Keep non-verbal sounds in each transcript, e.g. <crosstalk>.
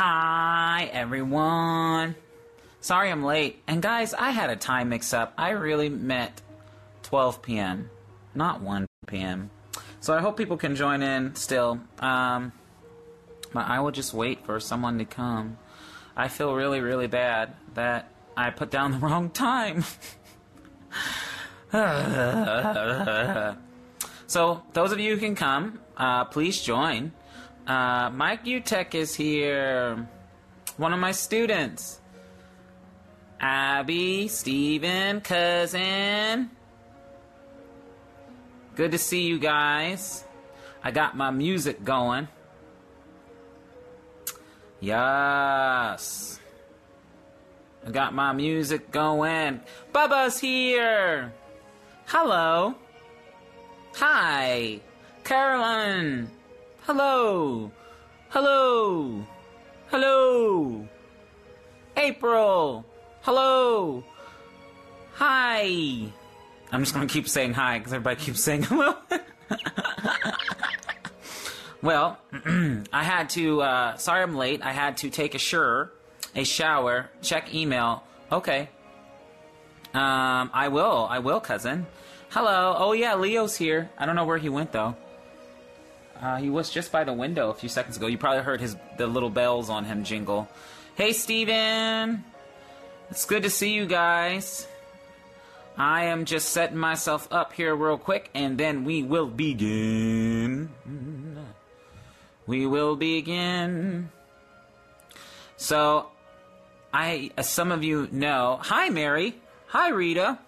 Hi, everyone. Sorry I'm late. And guys, I had a time mix up. I really meant 12 p.m., not 1 p.m. So I hope people can join in still. Um, but I will just wait for someone to come. I feel really, really bad that I put down <laughs> the wrong time. <laughs> so, those of you who can come, uh, please join. Uh, Mike Utek is here. One of my students. Abby, Steven, cousin. Good to see you guys. I got my music going. Yes. I got my music going. Bubba's here. Hello. Hi. Carolyn. Hello. Hello. Hello. April. Hello. Hi. I'm just gonna keep saying hi because everybody keeps saying hello. <laughs> well, <clears throat> I had to. Uh, sorry, I'm late. I had to take a sure, a shower, check email. Okay. Um, I will. I will, cousin. Hello. Oh yeah, Leo's here. I don't know where he went though. Uh, he was just by the window a few seconds ago. You probably heard his the little bells on him jingle. Hey, Steven. It's good to see you guys. I am just setting myself up here real quick, and then we will begin. We will begin. So, I, as some of you know, hi Mary, hi Rita.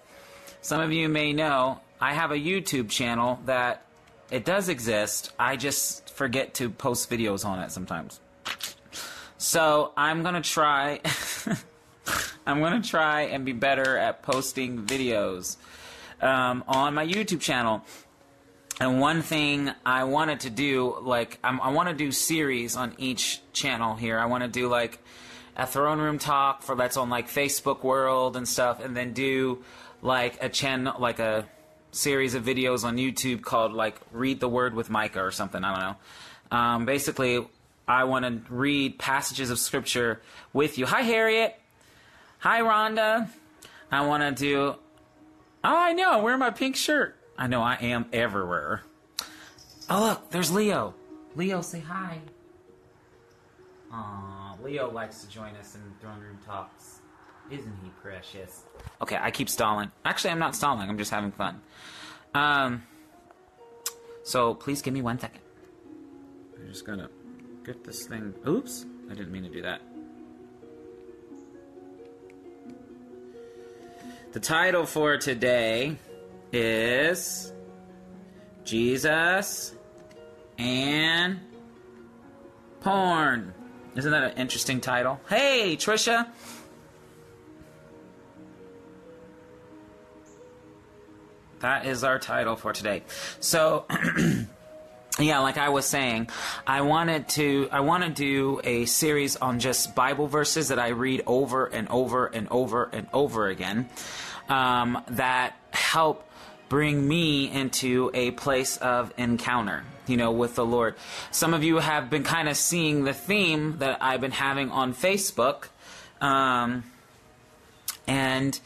Some of you may know I have a YouTube channel that it does exist. I just forget to post videos on it sometimes. So I'm gonna try. <laughs> I'm gonna try and be better at posting videos um, on my YouTube channel. And one thing I wanted to do, like, I'm, i want to do series on each channel here. I want to do like a throne room talk for that's on like Facebook World and stuff, and then do like a channel, like a series of videos on YouTube called like Read the Word with Micah or something. I don't know. Um, basically, I want to read passages of Scripture with you. Hi, Harriet. Hi, Rhonda. I want to do. Oh, I know. I'm wearing my pink shirt. I know I am everywhere. Oh, look, there's Leo. Leo, say hi. Aw, Leo likes to join us in throne room talks. Isn't he precious? Okay, I keep stalling. Actually, I'm not stalling. I'm just having fun. Um, so please give me one second. I'm just gonna get this thing. Oops, I didn't mean to do that. The title for today is Jesus and Porn. Isn't that an interesting title? Hey, Trisha. That is our title for today. So, <clears throat> yeah, like I was saying, I wanted to I want to do a series on just Bible verses that I read over and over and over and over again um, that help bring me into a place of encounter you know with the lord some of you have been kind of seeing the theme that i've been having on facebook um, and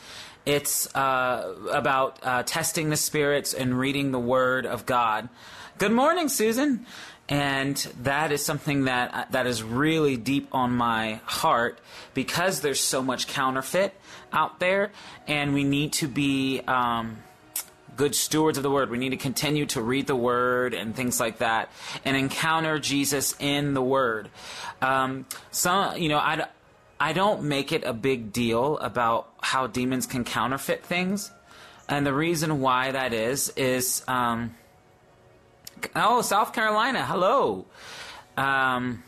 it's uh, about uh, testing the spirits and reading the Word of God. Good morning, Susan. And that is something that uh, that is really deep on my heart because there's so much counterfeit out there, and we need to be um, good stewards of the word. We need to continue to read the word and things like that, and encounter Jesus in the word. Um, some, you know, I I don't make it a big deal about how demons can counterfeit things. And the reason why that is, is, um, oh, South Carolina, hello. Um,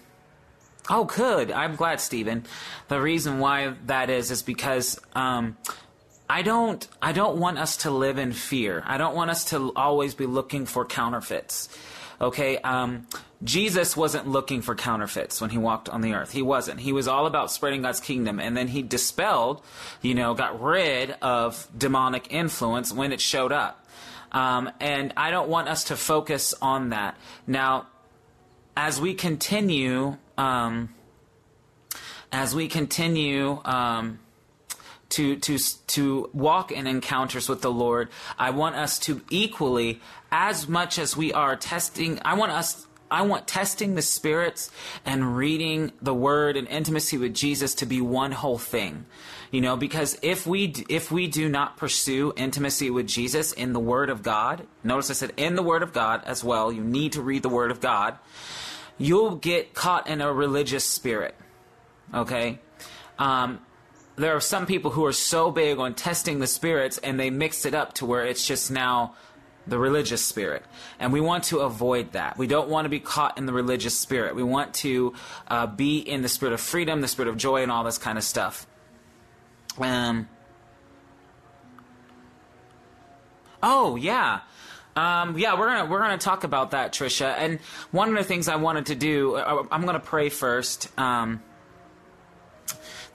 oh, good. I'm glad, Stephen. The reason why that is, is because, um, I don't, I don't want us to live in fear. I don't want us to always be looking for counterfeits. Okay, um, Jesus wasn't looking for counterfeits when he walked on the earth. He wasn't. He was all about spreading God's kingdom. And then he dispelled, you know, got rid of demonic influence when it showed up. Um, and I don't want us to focus on that. Now, as we continue, um, as we continue um, to to to walk in encounters with the Lord, I want us to equally, as much as we are testing, I want us. I want testing the spirits and reading the word and intimacy with Jesus to be one whole thing. You know, because if we if we do not pursue intimacy with Jesus in the word of God, notice I said in the word of God as well, you need to read the word of God. You'll get caught in a religious spirit. Okay? Um, there are some people who are so big on testing the spirits and they mix it up to where it's just now the religious spirit. And we want to avoid that. We don't want to be caught in the religious spirit. We want to uh, be in the spirit of freedom, the spirit of joy, and all this kind of stuff. Um, oh, yeah. Um, yeah, we're gonna we're gonna talk about that, Trisha. And one of the things I wanted to do, uh, I'm gonna pray first. Um,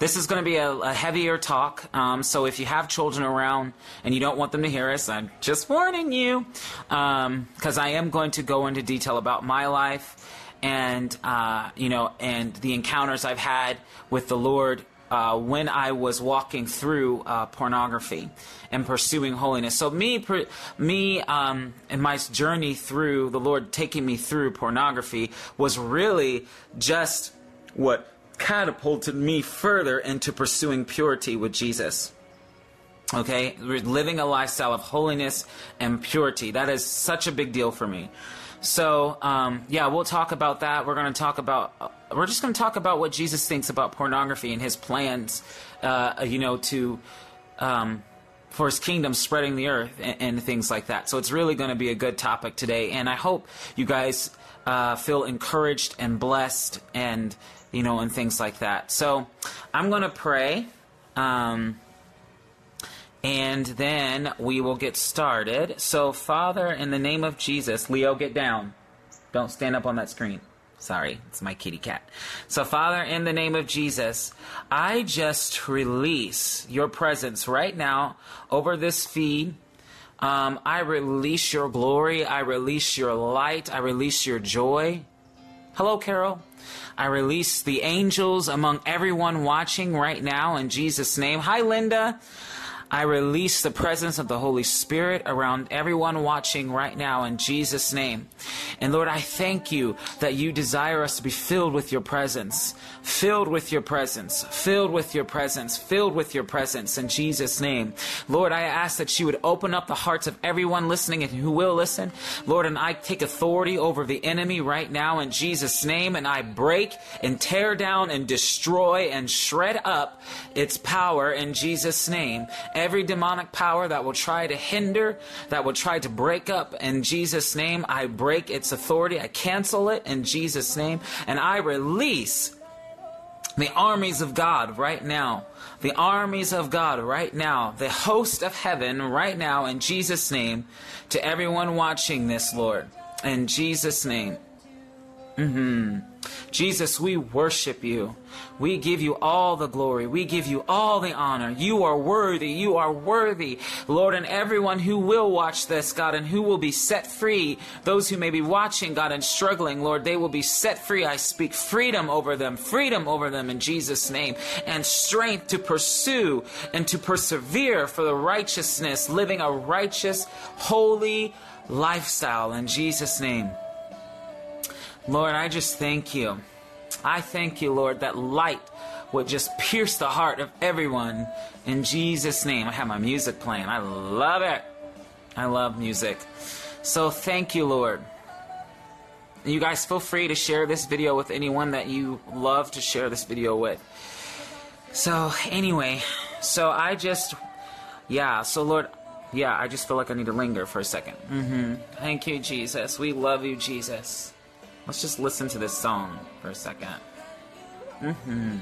this is going to be a, a heavier talk, um, so if you have children around and you don't want them to hear us, I'm just warning you, because um, I am going to go into detail about my life and uh, you know and the encounters I've had with the Lord uh, when I was walking through uh, pornography and pursuing holiness. So me, per, me, um, and my journey through the Lord taking me through pornography was really just what catapulted me further into pursuing purity with Jesus. Okay, living a lifestyle of holiness and purity. That is such a big deal for me. So, um, yeah, we'll talk about that. We're going to talk about, we're just going to talk about what Jesus thinks about pornography and his plans, uh, you know, to, um, for his kingdom spreading the earth and, and, things like that. So it's really going to be a good topic today. And I hope you guys uh, feel encouraged and blessed and you know, and things like that. So I'm going to pray. Um, and then we will get started. So, Father, in the name of Jesus, Leo, get down. Don't stand up on that screen. Sorry, it's my kitty cat. So, Father, in the name of Jesus, I just release your presence right now over this feed. Um, I release your glory. I release your light. I release your joy. Hello, Carol. I release the angels among everyone watching right now in Jesus' name. Hi, Linda. I release the presence of the Holy Spirit around everyone watching right now in Jesus' name. And Lord, I thank you that you desire us to be filled with your presence, filled with your presence, filled with your presence, filled with your presence in Jesus' name. Lord, I ask that you would open up the hearts of everyone listening and who will listen. Lord, and I take authority over the enemy right now in Jesus' name, and I break and tear down and destroy and shred up its power in Jesus' name every demonic power that will try to hinder, that will try to break up in Jesus' name, I break its authority. I cancel it in Jesus' name. And I release the armies of God right now. The armies of God right now. The host of heaven right now in Jesus' name to everyone watching this, Lord. In Jesus' name. Mm-hmm. Jesus, we worship you. We give you all the glory. We give you all the honor. You are worthy. You are worthy, Lord, and everyone who will watch this, God, and who will be set free, those who may be watching, God, and struggling, Lord, they will be set free. I speak freedom over them, freedom over them in Jesus' name, and strength to pursue and to persevere for the righteousness, living a righteous, holy lifestyle in Jesus' name. Lord, I just thank you. I thank you, Lord, that light would just pierce the heart of everyone in Jesus' name. I have my music playing. I love it. I love music. So thank you, Lord. You guys feel free to share this video with anyone that you love to share this video with. So, anyway, so I just, yeah, so Lord, yeah, I just feel like I need to linger for a 2nd mm-hmm. Thank you, Jesus. We love you, Jesus. Let's just listen to this song for a second. Mm-hmm.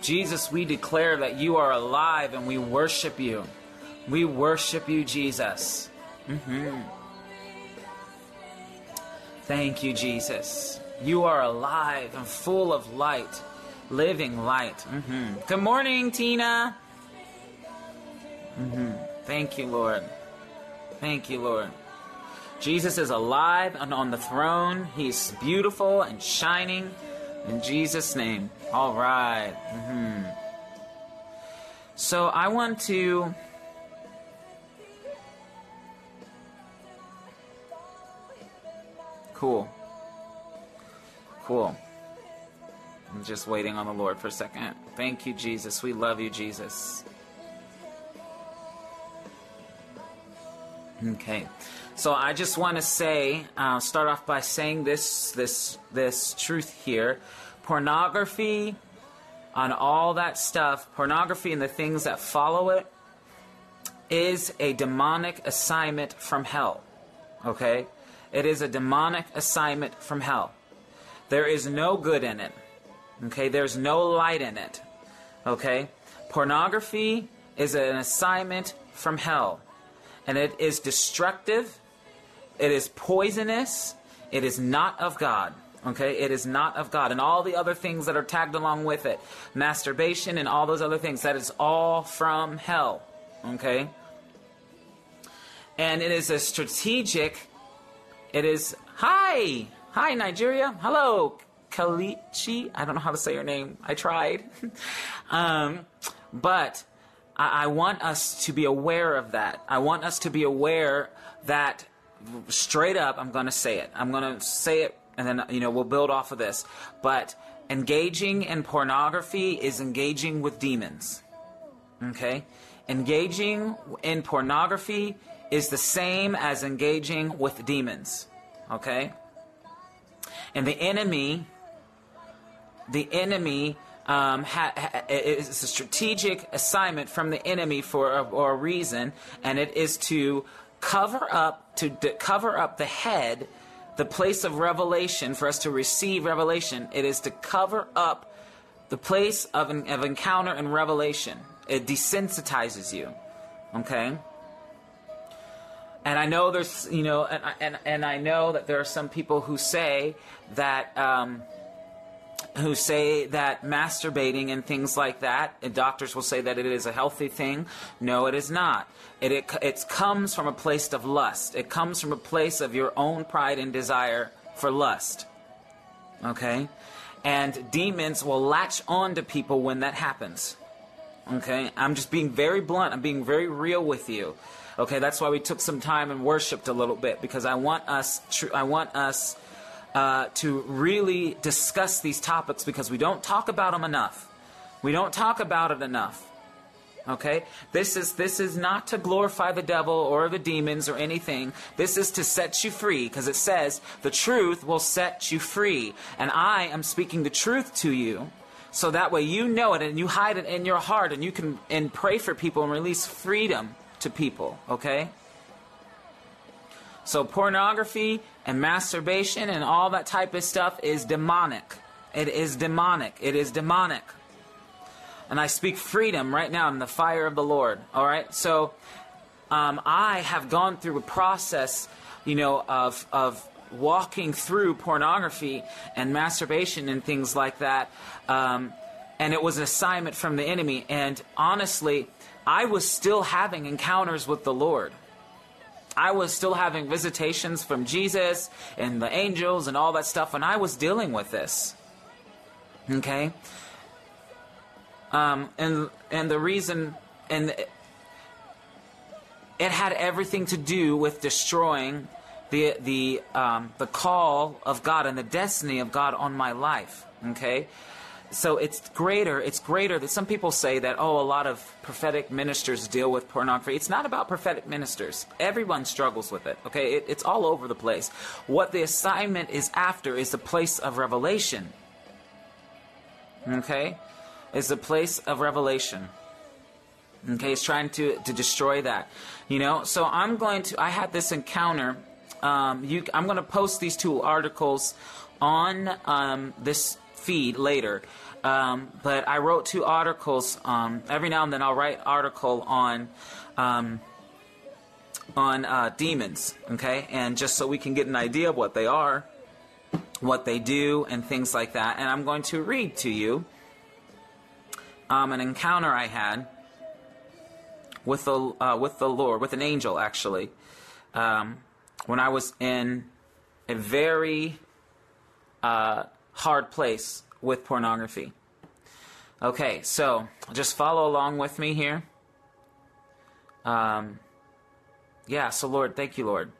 Jesus, we declare that you are alive and we worship you. We worship you, Jesus. Mm-hmm. Thank you, Jesus. You are alive and full of light, living light. Mm-hmm. Good morning, Tina. Mm-hmm. Thank you, Lord. Thank you, Lord. Jesus is alive and on the throne. He's beautiful and shining. In Jesus' name. All right. Mm-hmm. So I want to. Cool. Cool. I'm just waiting on the Lord for a second. Thank you, Jesus. We love you, Jesus. Okay. So I just want to say, uh, start off by saying this, this, this truth here. Pornography, on all that stuff, pornography and the things that follow it, is a demonic assignment from hell. Okay? It is a demonic assignment from hell. There is no good in it. Okay? There's no light in it. Okay? Pornography is an assignment from hell. And it is destructive. It is poisonous. It is not of God. Okay? It is not of God. And all the other things that are tagged along with it, masturbation and all those other things, that is all from hell. Okay? And it is a strategic, it is, hi! Hi, Nigeria. Hello, Kalichi. I don't know how to say your name. I tried. <laughs> um, but I, I want us to be aware of that. I want us to be aware that straight up, I'm going to say it. I'm going to say it, and then, you know, we'll build off of this. But engaging in pornography is engaging with demons. Okay? Engaging in pornography is the same as engaging with demons. Okay? And the enemy, the enemy um, ha, ha, is a strategic assignment from the enemy for a, or a reason, and it is to cover up to d- cover up the head, the place of revelation for us to receive revelation. It is to cover up the place of, of encounter and revelation. It desensitizes you. Okay. And I know there's, you know, and, and, and I know that there are some people who say that, um, who say that masturbating and things like that, and doctors will say that it is a healthy thing. No, it is not. It, it, it comes from a place of lust. It comes from a place of your own pride and desire for lust. Okay? And demons will latch on to people when that happens. Okay? I'm just being very blunt. I'm being very real with you. Okay, that's why we took some time and worshipped a little bit because I want us, tr- I want us uh, to really discuss these topics because we don't talk about them enough. We don't talk about it enough. Okay? This is this is not to glorify the devil or the demons or anything. This is to set you free because it says the truth will set you free. And I am speaking the truth to you so that way you know it and you hide it in your heart and you can and pray for people and release freedom to people, okay? So pornography and masturbation and all that type of stuff is demonic. It is demonic. It is demonic. And I speak freedom right now in the fire of the Lord. All right? So um, I have gone through a process, you know, of, of walking through pornography and masturbation and things like that. Um, and it was an assignment from the enemy. And honestly, I was still having encounters with the Lord. I was still having visitations from Jesus and the angels and all that stuff, and I was dealing with this. Okay? Um, and and the reason and it had everything to do with destroying the the um, the call of God and the destiny of God on my life. Okay, so it's greater it's greater that some people say that oh a lot of prophetic ministers deal with pornography. It's not about prophetic ministers. Everyone struggles with it okay? It, it's all over the place. What the assignment is after is the place of revelation okay? Is the place of revelation okay? It's trying to to destroy that you know? So i'm going to i had this encounter um, you, i'm going to post these two articles on um, this feed later. Um, but I wrote two articles. Um, every now and then I'll write article on um, on uh, demons, okay, and just so we can get an idea of what they are, what they do, and things like that. And I'm going to read to you um, an encounter I had with the uh, with the Lord, with an angel, actually, um, when I was in a very uh, hard place with pornography. Okay, so just follow along with me here. Um, yeah, so Lord, thank you, Lord.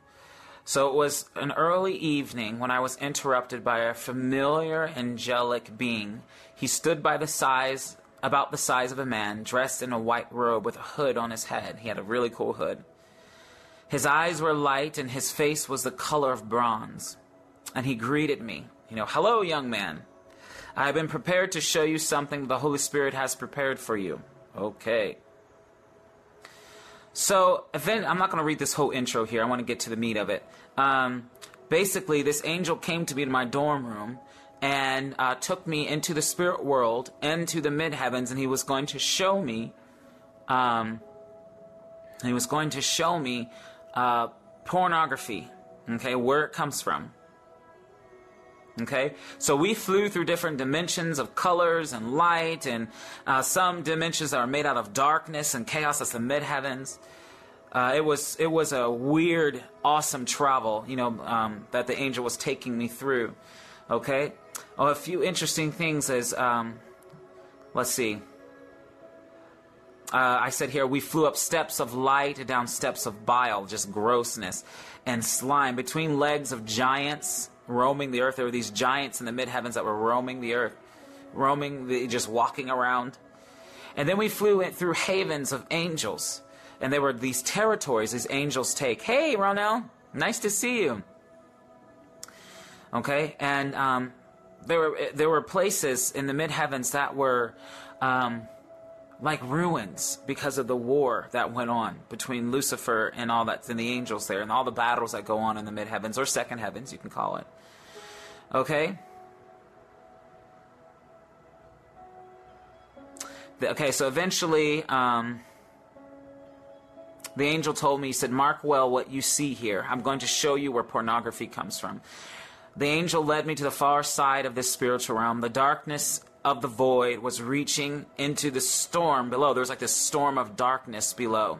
So it was an early evening when I was interrupted by a familiar angelic being. He stood by the size, about the size of a man, dressed in a white robe with a hood on his head. He had a really cool hood. His eyes were light and his face was the color of bronze. And he greeted me. You know, hello, young man. I have been prepared to show you something the Holy Spirit has prepared for you. Okay. So, then I'm not going to read this whole intro here. I want to get to the meat of it. Um, basically, this angel came to me in my dorm room and uh, took me into the spirit world, into the mid heavens, and he was going to show me. Um, he was going to show me uh, pornography. Okay, where it comes from. Okay, so we flew through different dimensions of colors and light, and uh, some dimensions are made out of darkness and chaos. That's the mid heavens. Uh, it was it was a weird, awesome travel, you know, um, that the angel was taking me through. Okay, oh, a few interesting things is, um, let's see. Uh, I said here we flew up steps of light, down steps of bile, just grossness and slime between legs of giants roaming the earth. There were these giants in the mid heavens that were roaming the earth, roaming, the, just walking around. And then we flew through havens of angels. And there were these territories these angels take. Hey, Ronell, nice to see you. Okay, and um, there were there were places in the mid heavens that were um, like ruins because of the war that went on between Lucifer and all that and the angels there and all the battles that go on in the mid heavens or second heavens you can call it. Okay? Okay, so eventually um, the angel told me, he said, Mark well what you see here. I'm going to show you where pornography comes from. The angel led me to the far side of this spiritual realm. The darkness of the void was reaching into the storm below. There was like this storm of darkness below.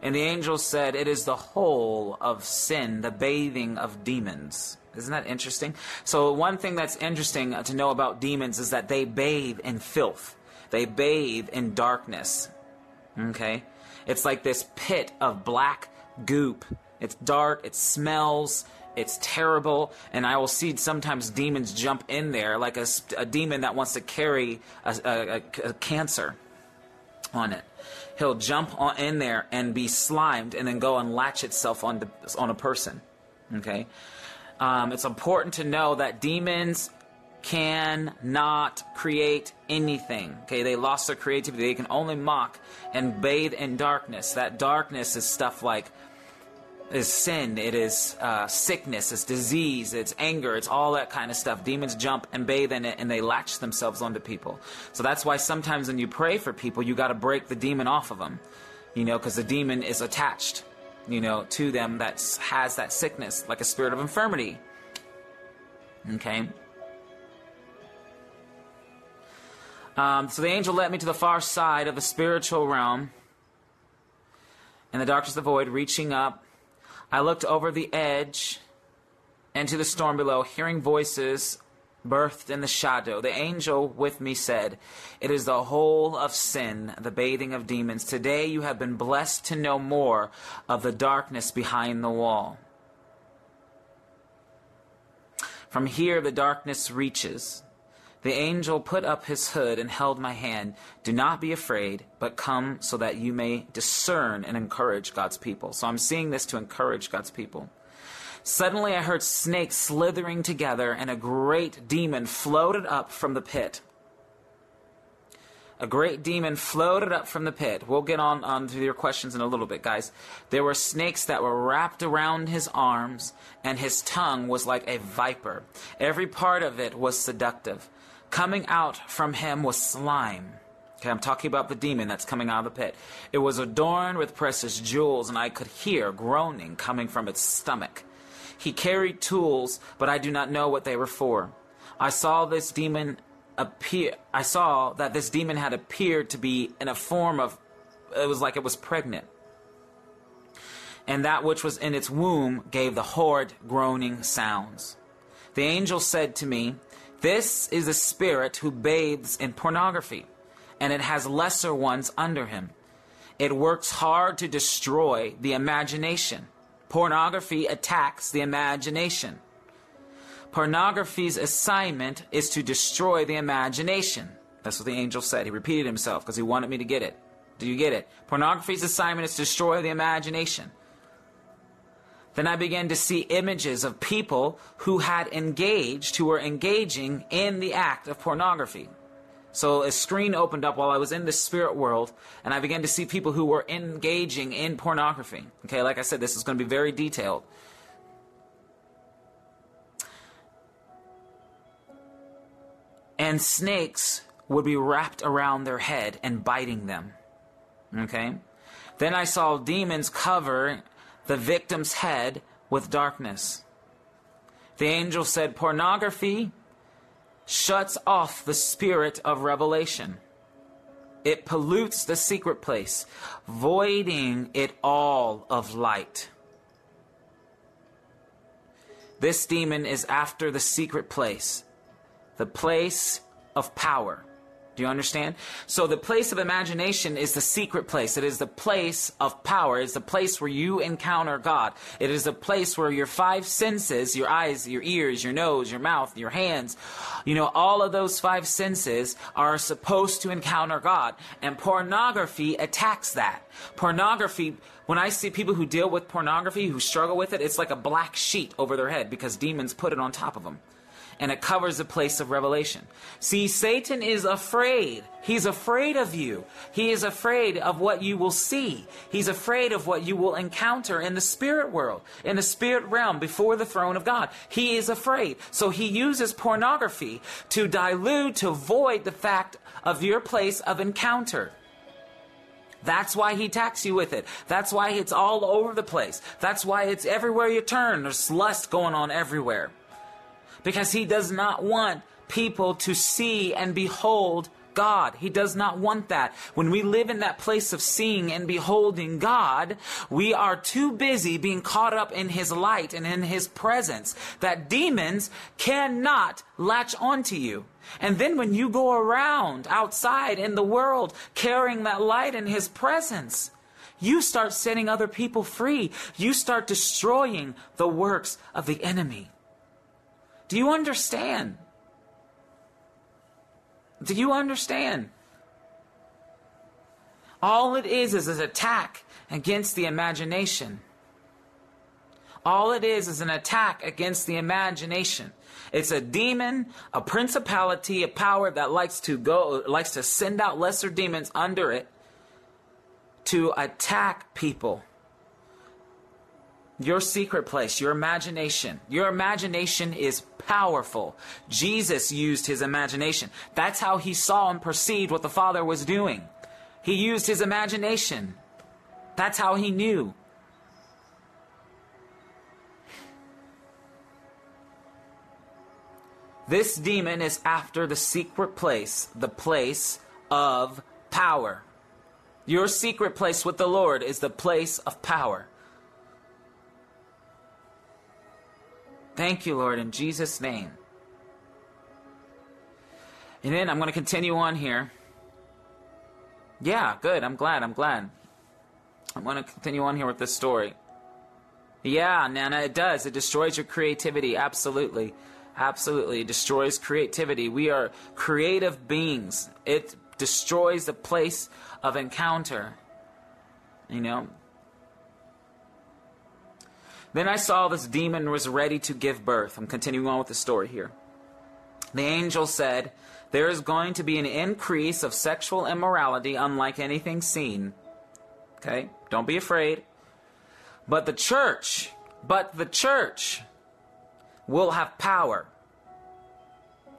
And the angel said, It is the whole of sin, the bathing of demons. Isn't that interesting? So, one thing that's interesting uh, to know about demons is that they bathe in filth, they bathe in darkness. Okay? It's like this pit of black goop. It's dark, it smells, it's terrible, and I will see sometimes demons jump in there, like a, a demon that wants to carry a, a, a cancer on it. He'll jump on, in there and be slimed, and then go and latch itself on the, on a person. Okay, um, it's important to know that demons cannot create anything. Okay, they lost their creativity. They can only mock and bathe in darkness. That darkness is stuff like is sin, it is uh, sickness, it's disease, it's anger, it's all that kind of stuff. Demons jump and bathe in it and they latch themselves onto people. So that's why sometimes when you pray for people, you got to break the demon off of them, you know, because the demon is attached, you know, to them that has that sickness, like a spirit of infirmity. Okay? Um, so the angel led me to the far side of the spiritual realm, and the darkness of the void, reaching up I looked over the edge into the storm below, hearing voices birthed in the shadow. The angel with me said, It is the whole of sin, the bathing of demons. Today you have been blessed to know more of the darkness behind the wall. From here the darkness reaches. The angel put up his hood and held my hand. Do not be afraid, but come so that you may discern and encourage God's people. So I'm seeing this to encourage God's people. Suddenly I heard snakes slithering together, and a great demon floated up from the pit. A great demon floated up from the pit. We'll get on, on to your questions in a little bit, guys. There were snakes that were wrapped around his arms, and his tongue was like a viper. Every part of it was seductive. Coming out from him was slime. Okay, I'm talking about the demon that's coming out of the pit. It was adorned with precious jewels, and I could hear groaning coming from its stomach. He carried tools, but I do not know what they were for. I saw this demon appear. I saw that this demon had appeared to be in a form of. It was like it was pregnant. And that which was in its womb gave the horrid groaning sounds. The angel said to me, This is a spirit who bathes in pornography, and it has lesser ones under him. It works hard to destroy the imagination. Pornography attacks the imagination. Pornography's assignment is to destroy the imagination. That's what the angel said. He repeated himself because he wanted me to get it. Do you get it? Pornography's assignment is to destroy the imagination. Then I began to see images of people who had engaged, who were engaging in the act of pornography. So a screen opened up while I was in the spirit world, and I began to see people who were engaging in pornography. Okay, like I said, this is going to be very detailed. And snakes would be wrapped around their head and biting them. Okay? Then I saw demons cover the victim's head with darkness. The angel said, Pornography shuts off the spirit of revelation. It pollutes the secret place, voiding it all of light. This demon is after the secret place, the place of power. Do you understand? So the place of imagination is the secret place. It is the place of power. It's the place where you encounter God. It is a place where your five senses, your eyes, your ears, your nose, your mouth, your hands, you know, all of those five senses are supposed to encounter God. And pornography attacks that. Pornography, when I see people who deal with pornography, who struggle with it, it's like a black sheet over their head because demons put it on top of them and it covers the place of revelation. See, Satan is afraid. He's afraid of you. He is afraid of what you will see. He's afraid of what you will encounter in the spirit world, in the spirit realm before the throne of God. He is afraid. So he uses pornography to dilute, to void the fact of your place of encounter. That's why he attacks you with it. That's why it's all over the place. That's why it's everywhere you turn. There's lust going on everywhere because he does not want people to see and behold God. He does not want that. When we live in that place of seeing and beholding God, we are too busy being caught up in His light and in His presence that demons cannot latch onto you. And then when you go around outside in the world carrying that light in His presence, you start setting other people free. You start destroying the works of the enemy. Do you understand? Do you understand? All it is is an attack against the imagination. All it is is an attack against the imagination. It's a demon, a principality, a power that likes to go, likes to send out lesser demons under it to attack people your secret place, your imagination. Your imagination is powerful. Jesus used his imagination. That's how he saw and perceived what the Father was doing. He used his imagination. That's how he knew. This demon is after the secret place, the place of power. Your secret place with the Lord is the place of power. Thank you, Lord, in Jesus' name. And then I'm going to continue on here. Yeah, good. I'm glad. I'm glad. I'm going to continue on here with this story. Yeah, Nana, it does. It destroys your creativity. Absolutely. Absolutely. It destroys creativity. We are creative beings. It destroys the place of encounter. You know, then I saw this demon was ready to give birth. I'm continuing on with the story here. The angel said, There is going to be an increase of sexual immorality unlike anything seen. Okay? Don't be afraid. But the church, but the church will have power.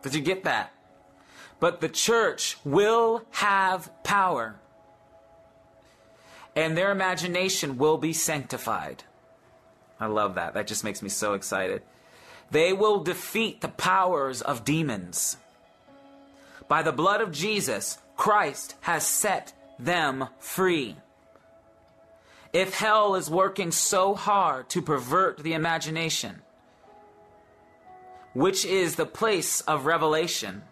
Did you get that? But the church will have power. And their imagination will be sanctified. I love that. That just makes me so excited. They will defeat the powers of demons. By the blood of Jesus, Christ has set them free. If hell is working so hard to pervert the imagination, which is the place of revelation,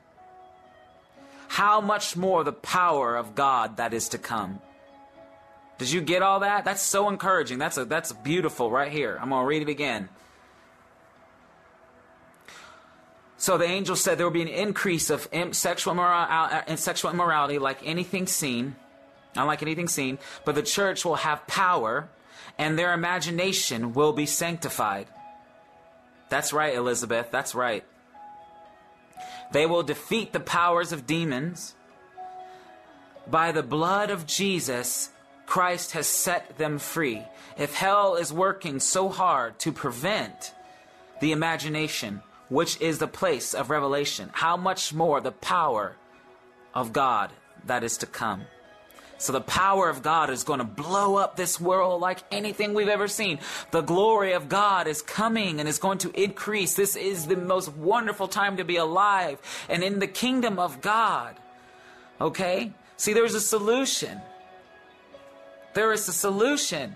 how much more the power of God that is to come. Did you get all that? That's so encouraging. That's a, that's beautiful right here. I'm going to read it again. So the angel said there will be an increase of sexual, immorality, uh, sexual immorality like anything seen, unlike anything seen, but the church will have power and their imagination will be sanctified. That's right, Elizabeth. That's right. They will defeat the powers of demons. By the blood of Jesus, Christ has set them free. If hell is working so hard to prevent the imagination, which is the place of revelation, how much more the power of God that is to come. So the power of God is going to blow up this world like anything we've ever seen. The glory of God is coming and is going to increase. This is the most wonderful time to be alive and in the kingdom of God. Okay? See, there's a solution. There is a solution.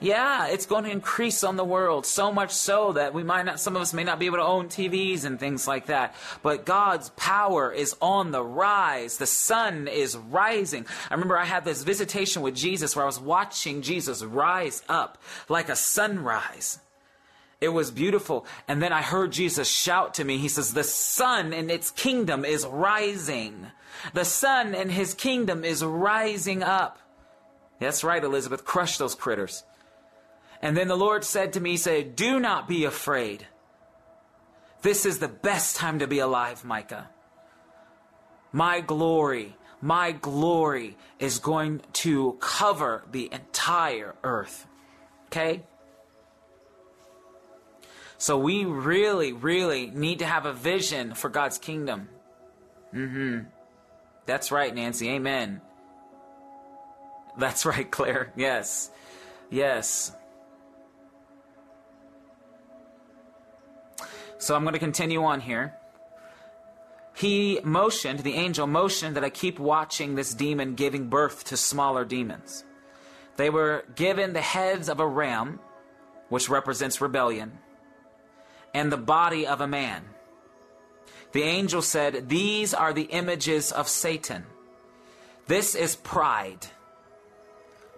Yeah, it's going to increase on the world so much so that we might not, some of us may not be able to own TVs and things like that. But God's power is on the rise. The sun is rising. I remember I had this visitation with Jesus where I was watching Jesus rise up like a sunrise. It was beautiful. And then I heard Jesus shout to me. He says, The sun in its kingdom is rising. The sun in his kingdom is rising up. That's right, Elizabeth. Crush those critters. And then the Lord said to me, say, do not be afraid. This is the best time to be alive, Micah. My glory, my glory is going to cover the entire earth. Okay? So we really, really need to have a vision for God's kingdom. Mm-hmm. That's right, Nancy. Amen. <laughs> That's right, Claire. Yes. Yes. So I'm going to continue on here. He motioned, the angel motioned that I keep watching this demon giving birth to smaller demons. They were given the heads of a ram, which represents rebellion, and the body of a man. The angel said, These are the images of Satan. This is pride.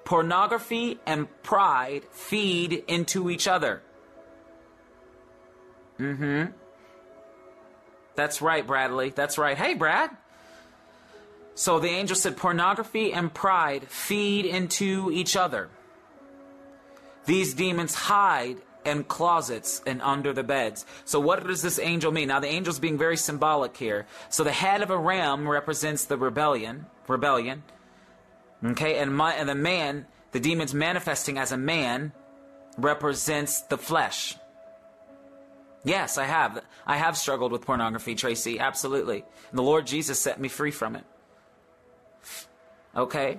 Pornography and pride feed into each other. Mm-hmm. That's right, Bradley. That's right. Hey, Brad. So the angel said pornography and pride feed into each other. These demons hide in closets and under the beds. So what does this angel mean? Now the angel's being very symbolic here. So the head of a ram represents the rebellion, rebellion. Okay, and my, and the man, the demons manifesting as a man represents the flesh. Yes, I have. I have struggled with pornography, Tracy. Absolutely. And the Lord Jesus set me free from it. Okay?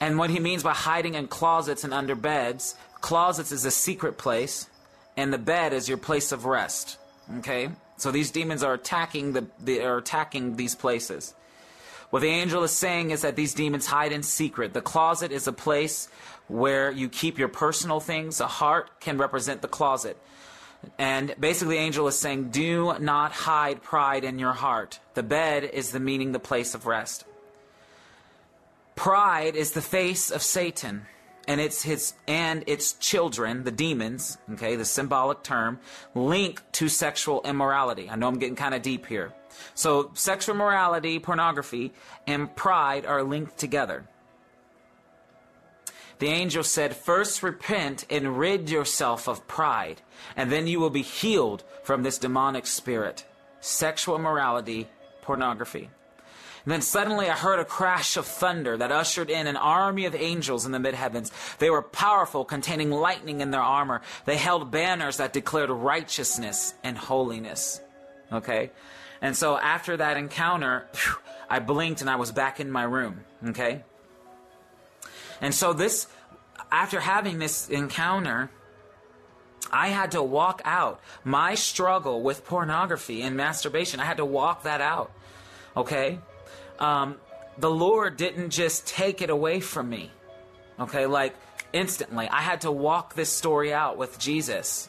And what he means by hiding in closets and under beds, closets is a secret place, and the bed is your place of rest. Okay? So these demons are attacking the they are attacking these places. What the angel is saying is that these demons hide in secret. The closet is a place where you keep your personal things. A heart can represent the closet. And basically, angel is saying, do not hide pride in your heart. The bed is the meaning, the place of rest. Pride is the face of Satan, and it's his and its children, the demons. Okay, the symbolic term linked to sexual immorality. I know I'm getting kind of deep here. So, sexual morality, pornography, and pride are linked together. The angel said, First repent and rid yourself of pride, and then you will be healed from this demonic spirit, sexual morality, pornography. And then suddenly I heard a crash of thunder that ushered in an army of angels in the mid heavens. They were powerful, containing lightning in their armor. They held banners that declared righteousness and holiness. Okay? And so after that encounter, I blinked and I was back in my room. Okay? And so this, after having this encounter, I had to walk out my struggle with pornography and masturbation. I had to walk that out. Okay? Um, the Lord didn't just take it away from me. Okay? Like instantly. I had to walk this story out with Jesus.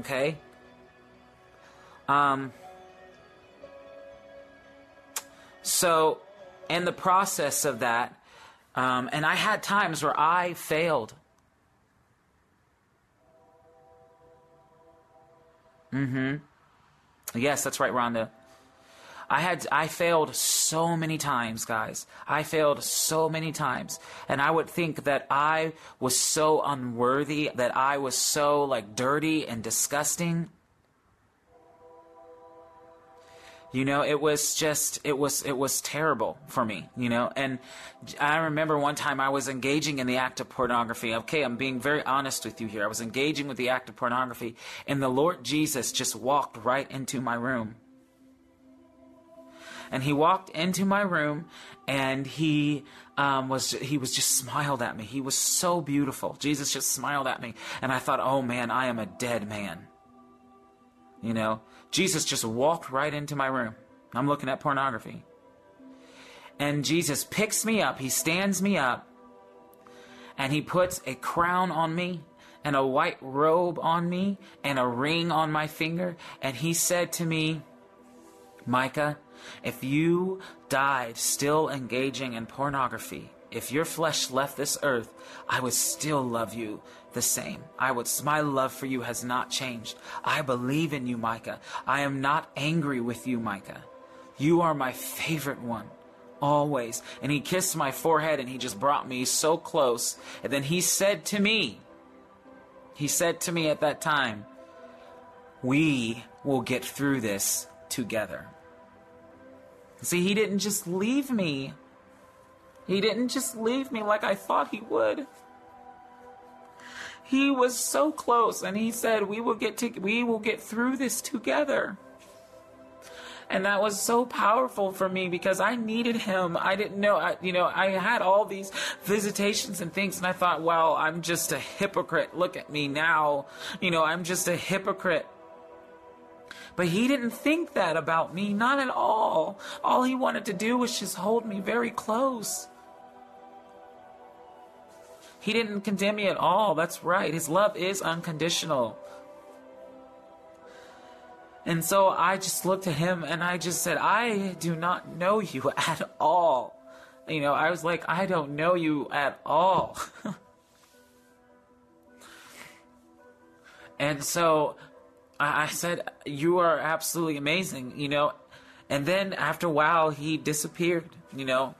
Okay? Um, so, in the process of that, um, and I had times where I failed. Mm-hmm. Yes, that's right, Rhonda. I had I failed so many times, guys. I failed so many times. And I would think that I was so unworthy, that I was so like dirty and disgusting. You know, it was just it was it was terrible for me, you know. And I remember one time I was engaging in the act of pornography. Okay, I'm being very honest with you here. I was engaging with the act of pornography, and the Lord Jesus just walked right into my room and he walked into my room and he um, was he was just smiled at me. He was so beautiful. Jesus just smiled at me, and I thought, oh man, I am a dead man. You know, Jesus just walked right into my room. I'm looking at pornography. And Jesus picks me up, he stands me up, and he puts a crown on me and a white robe on me and a ring on my finger. And he said to me, Micah, if you died still engaging in pornography, if your flesh left this earth, I would still love you the same. I would my love for you has not changed. I believe in you, Micah. I am not angry with you, Micah. You are my favorite one. Always. And he kissed my forehead and he just brought me so close. And then he said to me, he said to me at that time, we will get through this together. See, he didn't just leave me. He didn't just leave me like I thought he would. He was so close and he said, "We will get to we will get through this together." And that was so powerful for me because I needed him. I didn't know, I, you know, I had all these visitations and things, and I thought, well, I'm just a hypocrite. Look at me now. You know, I'm just a hypocrite. But he didn't think that about me, not at all. All he wanted to do was just hold me very close. He didn't condemn me at all. That's right. His love is unconditional. And so I just looked at him and I just said, I do not know you <laughs> at all. You know, I was like, I don't know you at all. <laughs> and so I, said, You are absolutely amazing, you know. And then after a while, he disappeared, you know.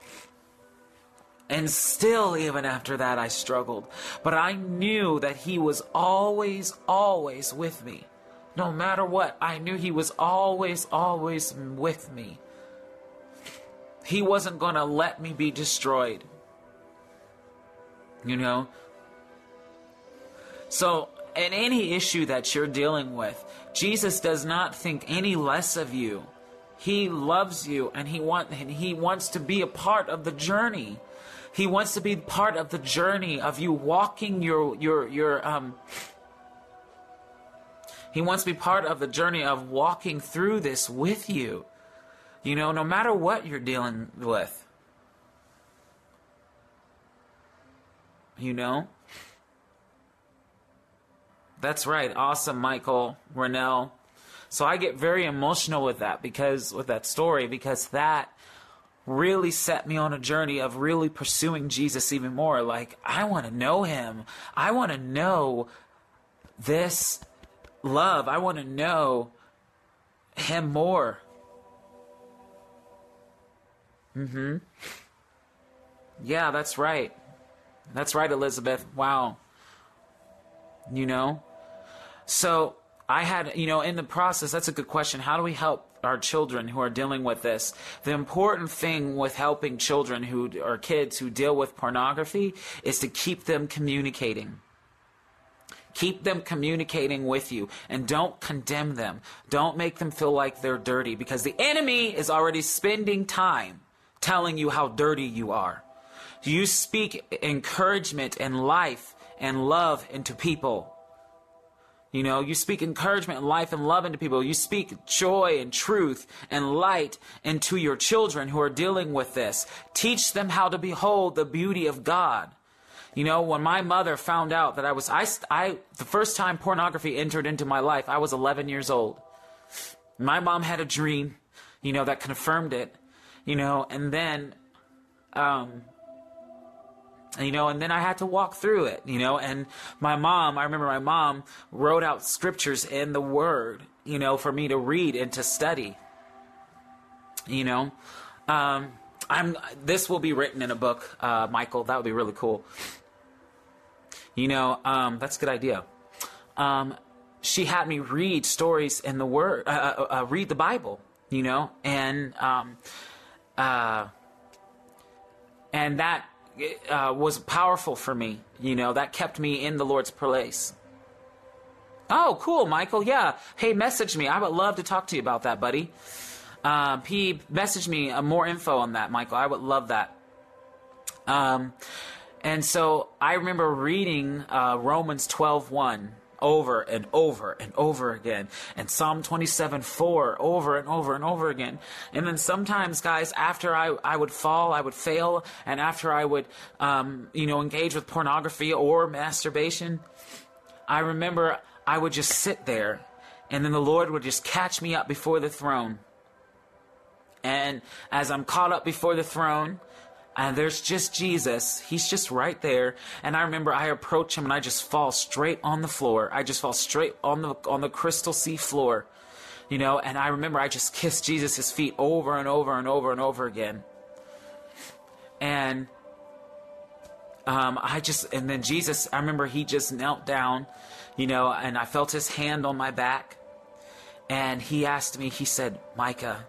And still, even after that, I struggled. But I knew that he was always, always with me. No matter what, I knew he was always, always with me. He wasn't going to let me be destroyed. You know? So in any issue that you're dealing with, Jesus does not think any less of you. He loves you and he want and he wants to be a part of the journey. He wants to be part of the journey of you walking your your your um He wants to be part of the journey of walking through this with you. You know, no matter what you're dealing with. You know? That's right. Awesome, Michael Renell. So I get very emotional with that because with that story because that really set me on a journey of really pursuing Jesus even more. Like I want to know him. I want to know this love. I want to know him more. Mhm. Yeah, that's right. That's right, Elizabeth. Wow. You know? So I had, you know, in the process, that's a good question. How do we help our children who are dealing with this? The important thing with helping children who are kids who deal with pornography is to keep them communicating. Keep them communicating with you and don't condemn them. Don't make them feel like they're dirty because the enemy is already spending time telling you how dirty you are. You speak encouragement and life and love into people you know, you speak encouragement and life and love into people. You speak joy and truth and light into your children who are dealing with this. Teach them how to behold the beauty of God. You know, when my mother found out that I was, I, I, the first time pornography entered into my life, I was 11 years old. My mom had a dream, you know, that confirmed it, you know, and then, um, you know, and then I had to walk through it, you know, and my mom, I remember my mom wrote out scriptures in the Word, you know, for me to read and to study, you know. Um, I'm. This will be written in a book, uh, Michael. That would be really cool. You know, um, that's a good idea. Um, she had me read stories in the Word, uh, uh, uh read the Bible. You know, and um, uh, and that uh, was powerful for me. You know, that kept me in the Lord's place. Oh, cool, Michael. Yeah. Hey, message me. I would love to talk to you about that, buddy. He messaged me uh, more info on that, Michael. I would love that. Um, and so I remember reading uh, Romans 12 1 over and over and over again, and Psalm 27 4 over and over and over again. And then sometimes, guys, after I, I would fall, I would fail, and after I would, um, you know, engage with pornography or masturbation, I remember I would just sit there, and then the Lord would just catch me up before the throne. And as I'm caught up before the throne, and there's just Jesus. He's just right there. And I remember I approach him and I just fall straight on the floor. I just fall straight on the on the crystal sea floor. You know, and I remember I just kissed Jesus' feet over and over and over and over again. And um, I just and then Jesus, I remember he just knelt down, you know, and I felt his hand on my back. And he asked me, he said, Micah,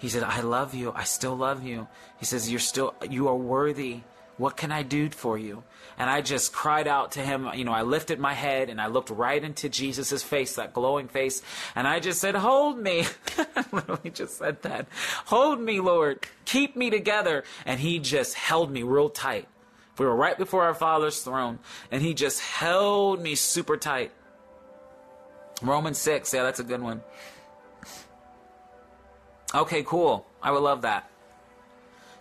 he said, I love you. I still love you. He says, You're still, you are worthy. What can I do for you? And I just cried out to him. You know, I lifted my head and I looked right into Jesus' face, that glowing face, and I just said, Hold me. I <laughs> literally just said that. Hold me, Lord. Keep me together. And he just held me real tight. We were right before our Father's throne, and he just held me super tight. Romans 6, yeah, that's a good one. Okay, cool. I would love that.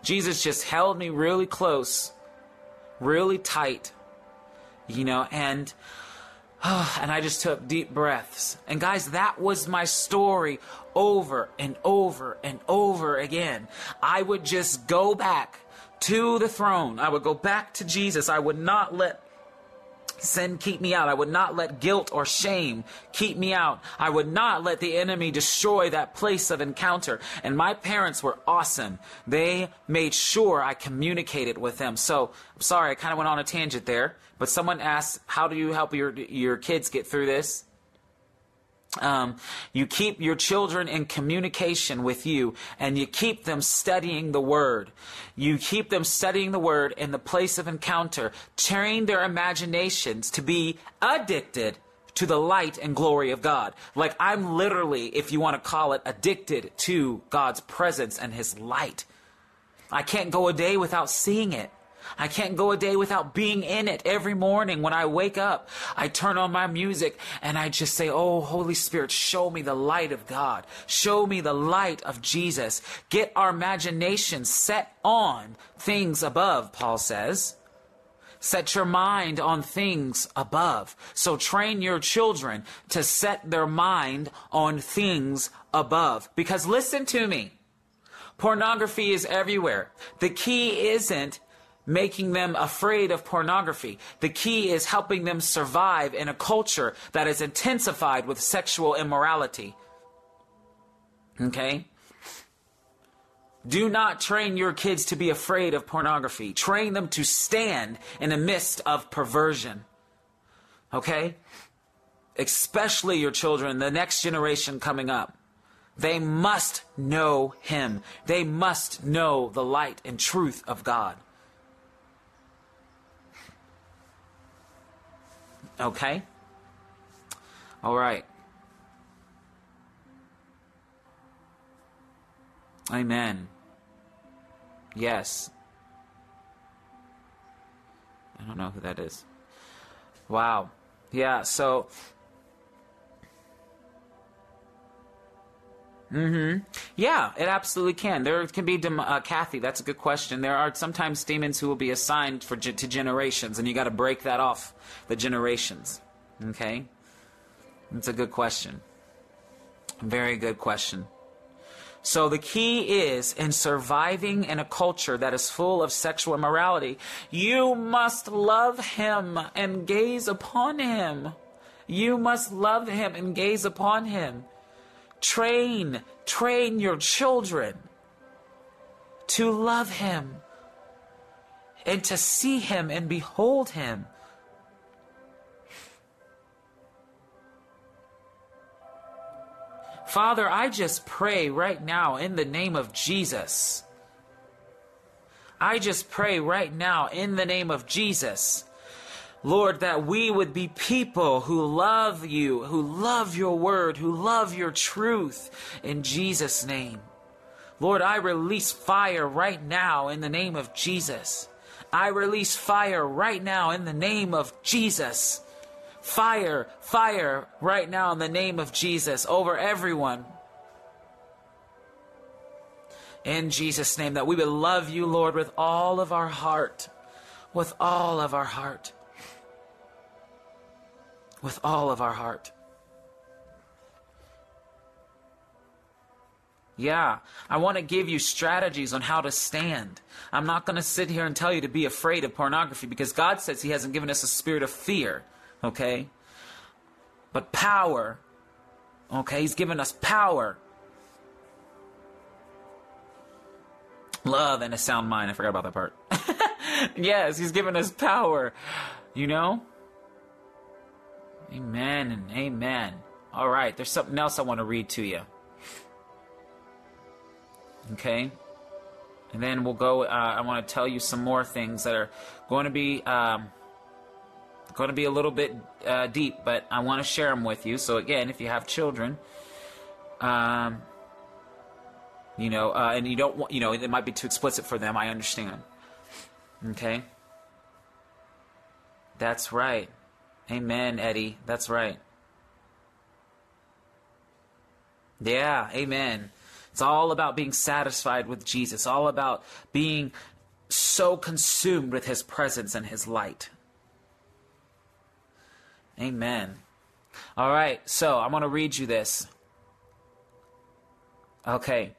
Jesus just held me really close, really tight, you know, and <sighs> and I just took deep breaths. And guys, that was my story over and over and over again. I would just go back to the throne. I would go back to Jesus. I would not let Sin keep me out. I would not let guilt or shame keep me out. I would not let the enemy destroy that place of encounter. And my parents were awesome. They made sure I communicated with them. So, I'm sorry, I kind of went on a tangent there. But someone asked, how do you help your, your kids get through this? Um, you keep your children in communication with you and you keep them studying the Word. You keep them studying the Word in the place of encounter, train their imaginations to be addicted to the light and glory of God. Like I'm literally, if you want to call it, addicted to God's presence and His light. I can't go a day without seeing it. I can't go a day without being in it. Every morning when I wake up, I turn on my music and I just say, Oh, Holy Spirit, show me the light of God. Show me the light of Jesus. Get our imagination set on things above, Paul says. Set your mind on things above. So train your children to set their mind on things above. Because listen to me. Pornography is everywhere. The key isn't making them afraid of pornography. The key is helping them survive in a culture that is intensified with sexual immorality. Okay? Do not train your kids to be afraid of pornography. Train them to stand in the midst of perversion. Okay? Especially your children, the next generation coming up. They must know Him. They must know the light and truth of God. Okay? All right. Amen. Yes. I don't know who that is. Wow. Yeah, so Mm-hmm. Yeah, it absolutely can. There can be, dem- uh, Kathy. That's a good question. There are sometimes demons who will be assigned for ge- to generations, and you got to break that off the generations. Okay, that's a good question. Very good question. So the key is in surviving in a culture that is full of sexual immorality, you must love him and gaze upon him. You must love him and gaze upon him. Train, train your children to love him and to see him and behold him. Father, I just pray right now in the name of Jesus. I just pray right now in the name of Jesus. Lord, that we would be people who love you, who love your word, who love your truth in Jesus' name. Lord, I release fire right now in the name of Jesus. I release fire right now in the name of Jesus. Fire, fire right now in the name of Jesus over everyone. In Jesus' name, that we would love you, Lord, with all of our heart. With all of our heart. With all of our heart. Yeah, I want to give you strategies on how to stand. I'm not going to sit here and tell you to be afraid of pornography because God says He hasn't given us a spirit of fear okay? But power, okay? He's given us power. Love and a sound mind. I forgot about that part. <laughs> yes, he's given us power, you know? Amen and amen. All right, there's something else I want to read to you. Okay? And then we'll go. Uh, I want to tell you some more things that are going to be. Um, going to be a little bit uh, deep, but I want to share them with you. So again, if you have children, um, you know, uh, and you don't want, you know, it might be too explicit for them. I understand. Okay. That's right. Amen, Eddie. That's right. Yeah, amen. It's all about being satisfied with Jesus, all about being so consumed with his presence and his light. Amen. All right, so I'm going to read you this. Okay.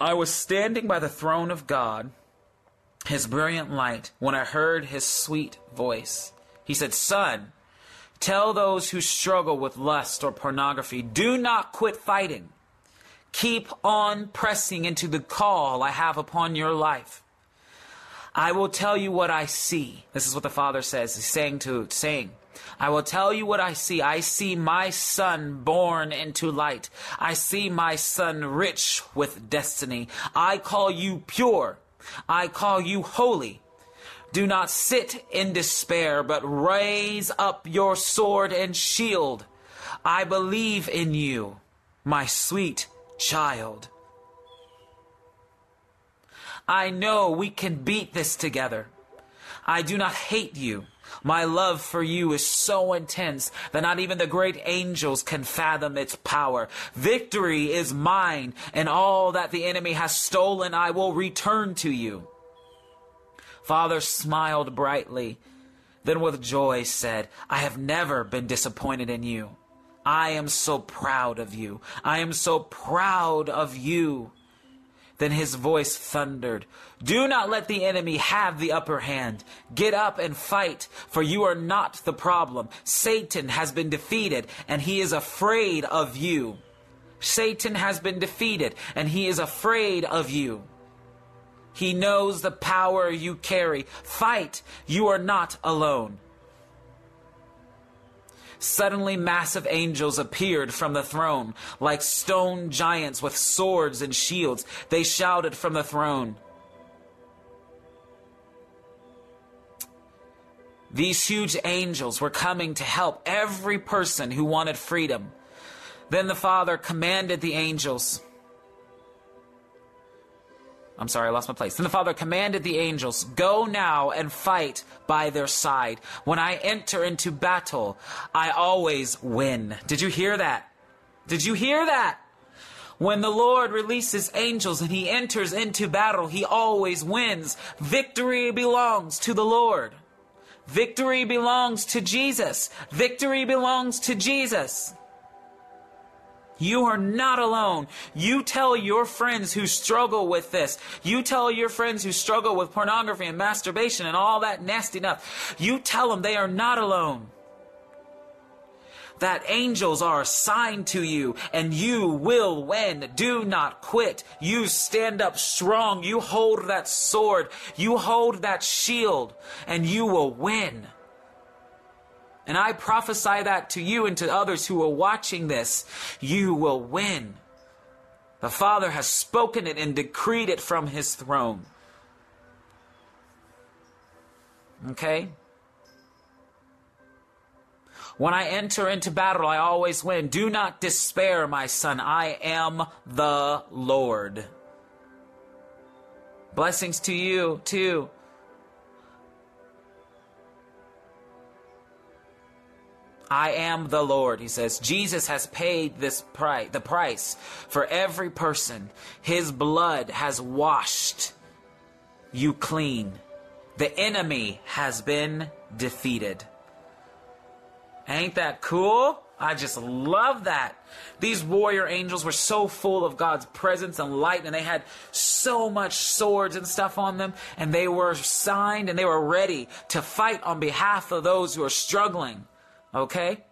I was standing by the throne of God, his brilliant light, when I heard his sweet voice. He said, Son, tell those who struggle with lust or pornography, do not quit fighting. Keep on pressing into the call I have upon your life. I will tell you what I see. This is what the Father says. He's saying to saying, I will tell you what I see. I see my son born into light. I see my son rich with destiny. I call you pure. I call you holy. Do not sit in despair, but raise up your sword and shield. I believe in you, my sweet child. I know we can beat this together. I do not hate you. My love for you is so intense that not even the great angels can fathom its power. Victory is mine, and all that the enemy has stolen I will return to you. Father smiled brightly, then with joy said, I have never been disappointed in you. I am so proud of you. I am so proud of you. Then his voice thundered, Do not let the enemy have the upper hand. Get up and fight, for you are not the problem. Satan has been defeated, and he is afraid of you. Satan has been defeated, and he is afraid of you. He knows the power you carry. Fight, you are not alone. Suddenly, massive angels appeared from the throne, like stone giants with swords and shields. They shouted from the throne. These huge angels were coming to help every person who wanted freedom. Then the Father commanded the angels I'm sorry, I lost my place. Then the Father commanded the angels, Go now and fight by their side. When I enter into battle, I always win. Did you hear that? Did you hear that? When the Lord releases angels and he enters into battle, he always wins. Victory belongs to the Lord. Victory belongs to Jesus. Victory belongs to Jesus. You are not alone. You tell your friends who struggle with this. You tell your friends who struggle with pornography and masturbation and all that nasty stuff. You tell them they are not alone. That angels are assigned to you and you will win. Do not quit. You stand up strong. You hold that sword. You hold that shield and you will win. And I prophesy that to you and to others who are watching this. You will win. The Father has spoken it and decreed it from his throne. Okay? When I enter into battle, I always win. Do not despair, my son. I am the Lord. Blessings to you, too. I am the Lord, he says. Jesus has paid this price, the price for every person. His blood has washed you clean. The enemy has been defeated. Ain't that cool? I just love that. These warrior angels were so full of God's presence and light, and they had so much swords and stuff on them, and they were signed and they were ready to fight on behalf of those who are struggling. Okay?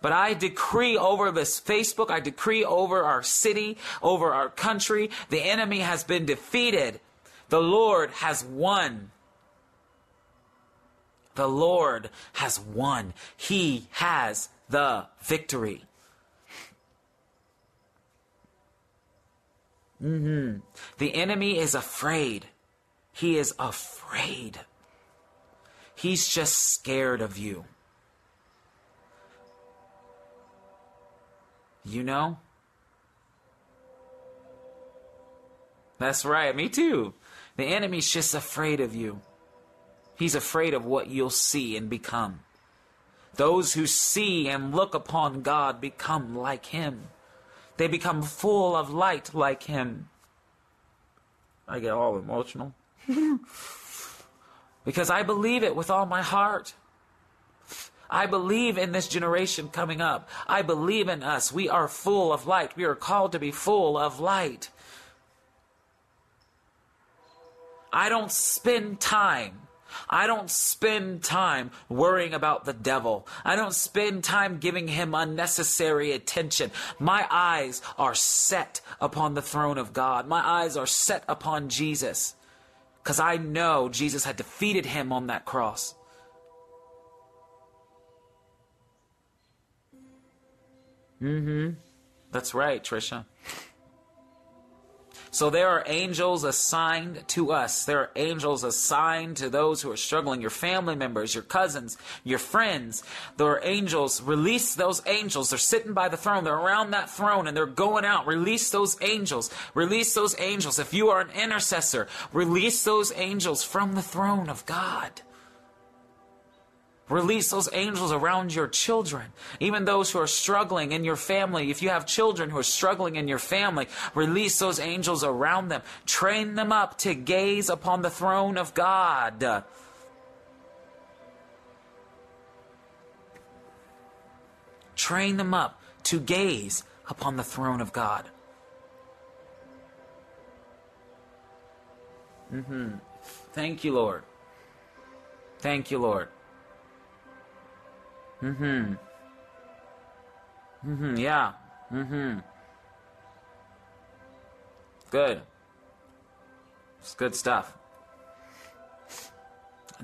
But I decree over this Facebook, I decree over our city, over our country, the enemy has been defeated. The Lord has won. The Lord has won. He has the victory. Mm-hmm. The enemy is afraid. He is afraid. He's just scared of you. You know? That's right, me too. The enemy's just afraid of you. He's afraid of what you'll see and become. Those who see and look upon God become like Him. They become full of light like Him. I get all emotional. <laughs> because I believe it with all my heart. I believe in this generation coming up. I believe in us. We are full of light. We are called to be full of light. I don't spend time. I don't spend time worrying about the devil. I don't spend time giving him unnecessary attention. My eyes are set upon the throne of God. My eyes are set upon Jesus. Because I know Jesus had defeated him on that cross. Mm-hmm. That's right, Trisha. So there are angels assigned to us. There are angels assigned to those who are struggling, your family members, your cousins, your friends. There are angels. Release those angels. They're sitting by the throne. They're around that throne and they're going out. Release those angels. Release those angels. If you are an intercessor, release those angels from the throne of God. Release those angels around your children, even those who are struggling in your family. If you have children who are struggling in your family, release those angels around them. Train them up to gaze upon the throne of God. Train them up to gaze upon the throne of God. Mm-hmm. Thank you, Lord. Thank you, Lord. Mm-hmm. Mm-hmm. Yeah. Mm-hmm. Good. It's good stuff.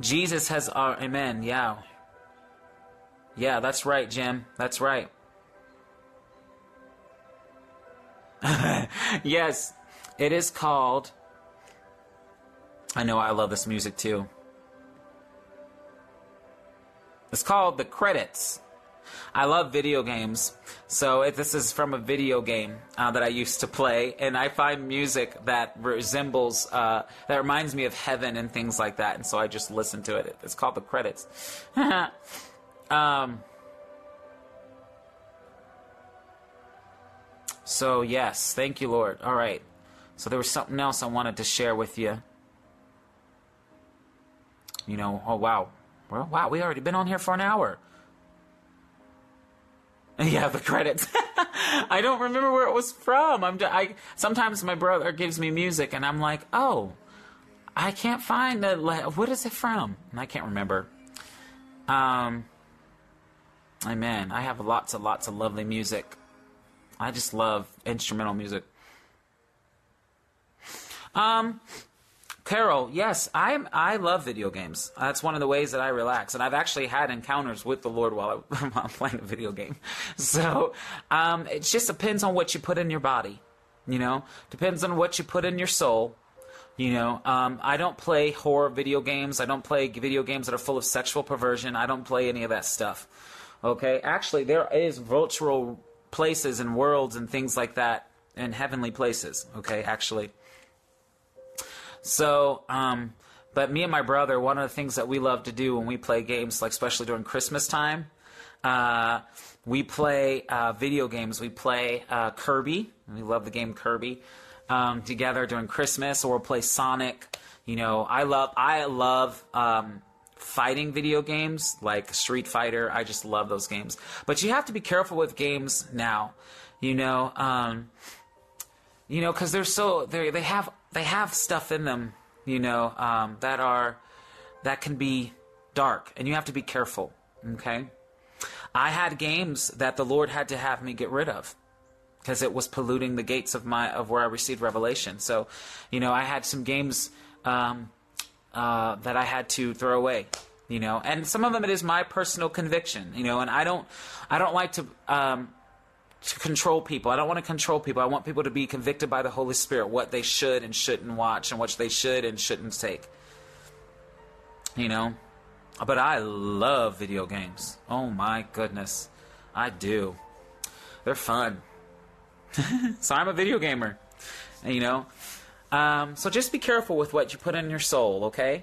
Jesus has our amen. Yeah. Yeah, that's right, Jim. That's right. <laughs> yes, it is called. I know I love this music too. It's called The Credits. I love video games, so this is from a video game uh, that I used to play, and I find music that resembles, uh, that reminds me of heaven and things like that, and so I just listen to it. It's called The Credits. <laughs> um, so, yes, thank you, Lord. All right. So, there was something else I wanted to share with you. You know, oh, wow. Well, wow, we already been on here for an hour. Yeah, the credits. <laughs> I don't remember where it was from. I'm. just, I sometimes my brother gives me music, and I'm like, oh, I can't find the. What is it from? And I can't remember. Um. Amen. I have lots and lots of lovely music. I just love instrumental music. Um, Carol, yes, I I love video games. That's one of the ways that I relax, and I've actually had encounters with the Lord while, I, <laughs> I'm playing a video game. So um, it just depends on what you put in your body. You know, depends on what you put in your soul. You know, um, I don't play horror video games. I don't play video games that are full of sexual perversion. I don't play any of that stuff. Okay, actually, there is virtual places and worlds and things like that in heavenly places. Okay, actually. So, um, but me and my brother, one of the things that we love to do when we play games, like especially during Christmas time, uh, we play uh, video games. We play uh, Kirby. We love the game Kirby um, together during Christmas, or we'll play Sonic. You know, I love I love um, fighting video games like Street Fighter. I just love those games. But you have to be careful with games now. You know, um, you know, because they're so they they have they have stuff in them, you know, um, that are that can be dark, and you have to be careful. Okay, I had games that the Lord had to have me get rid of because it was polluting the gates of my of where I received revelation. So, you know, I had some games um, uh, that I had to throw away. You know, and some of them it is my personal conviction. You know, and I don't I don't like to. Um, to control people. I don't want to control people. I want people to be convicted by the Holy Spirit what they should and shouldn't watch and what they should and shouldn't take. You know? But I love video games. Oh my goodness. I do. They're fun. <laughs> so I'm a video gamer. You know? Um, so just be careful with what you put in your soul, okay?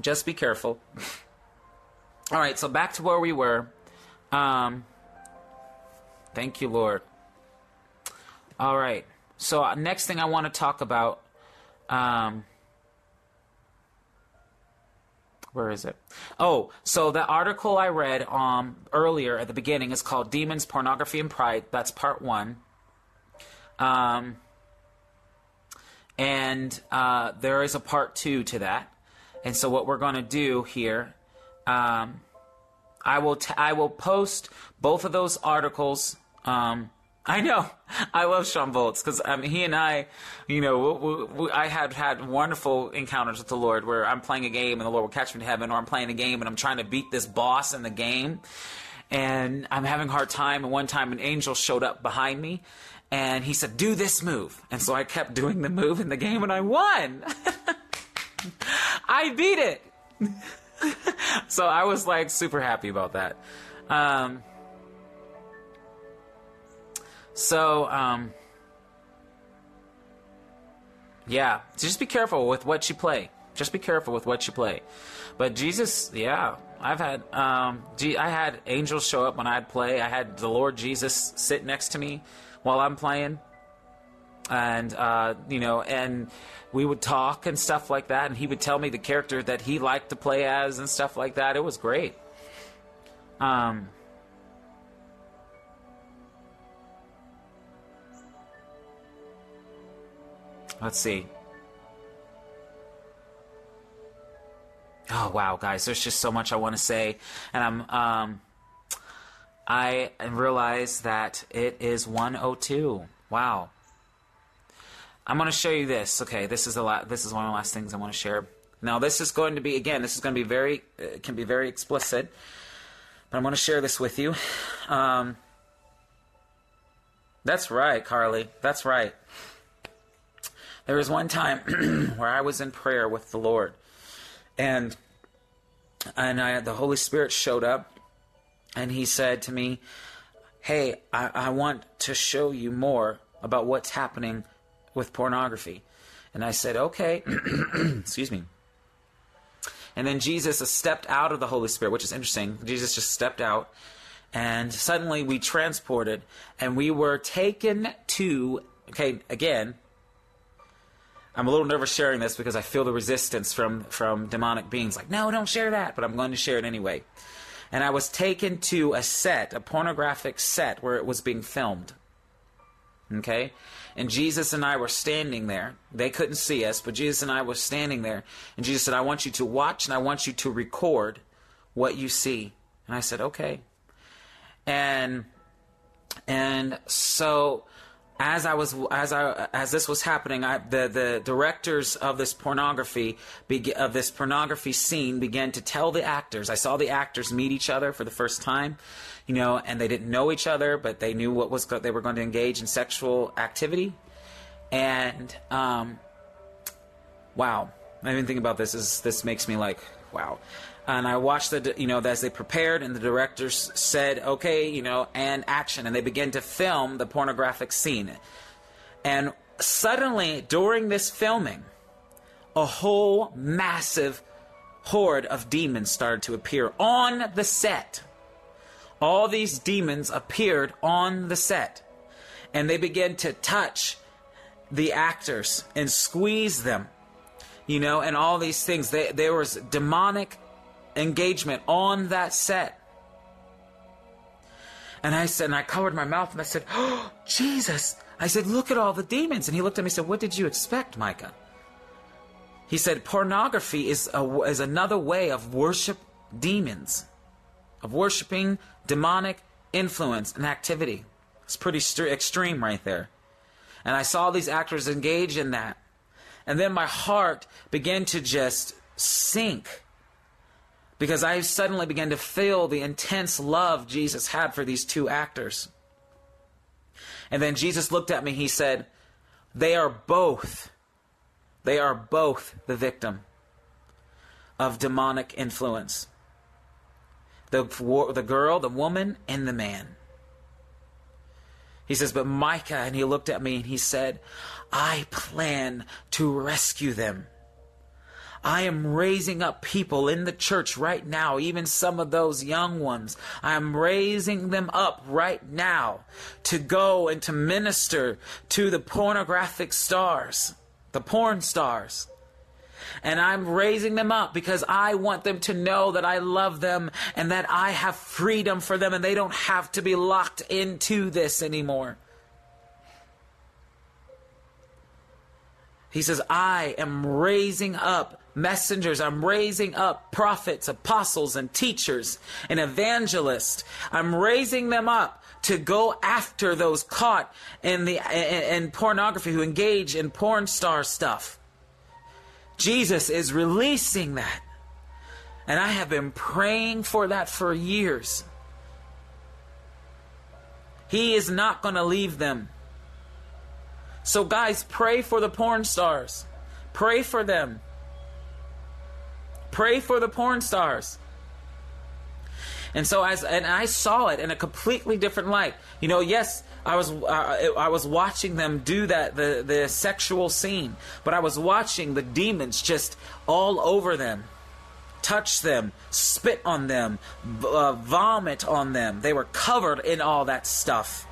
Just be careful. <laughs> All right, so back to where we were. Um, Thank you, Lord. All right. So uh, next thing I want to talk about. Um, where is it? Oh, so the article I read um, earlier at the beginning is called "Demons, Pornography, and Pride." That's part one. Um, and uh, there is a part two to that. And so what we're going to do here, um, I will t- I will post both of those articles um, I know. <laughs> I love Sean Volz because um, he and I, you know, we, we, I had had wonderful encounters with the Lord where I'm playing a game and the Lord will catch me to heaven, or I'm playing a game and I'm trying to beat this boss in the game, and I'm having a hard time. And one time, an angel showed up behind me, and he said, "Do this move," and so I kept doing the move in the game, and I won. <laughs> I beat it. <laughs> so I was like super happy about that. Um, so, um, yeah, just be careful with what you play. Just be careful with what you play. But Jesus, yeah, I've had, um, I had angels show up when I'd play. I had the Lord Jesus sit next to me while I'm playing, and uh, you know, and we would talk and stuff like that, and he would tell me the character that he liked to play as and stuff like that. It was great. Um, Let's see. Oh wow, guys, there's just so much I want to say, and I'm um, I realize that it is 102. Wow. I'm going to show you this. Okay, this is a lot. This is one of the last things I want to share. Now, this is going to be again. This is going to be very uh, can be very explicit, but I'm going to share this with you. Um, that's right, Carly. That's right. There was one time <clears throat> where I was in prayer with the Lord, and and I, the Holy Spirit showed up, and He said to me, "Hey, I, I want to show you more about what's happening with pornography." And I said, "Okay." <clears throat> Excuse me. And then Jesus stepped out of the Holy Spirit, which is interesting. Jesus just stepped out, and suddenly we transported, and we were taken to. Okay, again, I'm a little nervous sharing this because I feel the resistance from from demonic beings. Like, no, don't share that, but I'm going to share it anyway. and I was taken to a set, a pornographic set where it was being filmed. Okay? And Jesus and I were standing there. They couldn't see us, but Jesus and I were standing there. And Jesus said, I want you to watch and I want you to record what you see. And I said, okay. And and so as I was as I as this was happening, I, the the directors of this pornography of this pornography scene began to tell the actors. I saw the actors meet each other for the first time, you know, and they didn't know each other, but they knew what was they were going to engage in sexual activity, and um, wow, I didn't think about this. This this makes me like wow and I watched the you know as they prepared and the directors said okay you know and action. And they began to film the pornographic scene. And suddenly during this filming a whole massive horde of demons started to appear on the set. All these demons appeared on the set. And they began to touch the actors and squeeze them you know and all these things. They, there was demonic engagement on that set. And I said, and I covered my mouth and I said, Oh, Jesus. I said, Look at all the demons. And he looked at me and said, What did you expect, Micah? He said, Pornography is, a, is another way of worship demons, of worshiping demonic influence and activity. It's pretty st- extreme right there. And I saw these actors engage in that. And then my heart began to just sink because I suddenly began to feel the intense love Jesus had for these two actors. And then Jesus looked at me, he said, They are both, they are both the victim of demonic influence. The, the girl, the woman, and the man. He says, But Micah, and he looked at me and he said, I plan to rescue them. I am raising up people in the church right now, even some of those young ones. I am raising them up right now to go and to minister to the pornographic stars, the porn stars. And I'm raising them up because I want them to know that I love them and that I have freedom for them and they don't have to be locked into this anymore. He says, I am raising up messengers. I'm raising up prophets, apostles, and teachers and evangelists. I'm raising them up to go after those caught in the in, pornography who engage in porn star stuff. Jesus is releasing that. And I have been praying for that for years. He is not going to leave them. So, guys, pray for the porn stars. Pray for them. Pray for the porn stars. And so as and I saw it in a completely different light. You know, yes, I was uh, I was watching them do that the the sexual scene, but I was watching the demons just all over them, touch them, spit on them, uh, vomit on them. They were covered in all that stuff.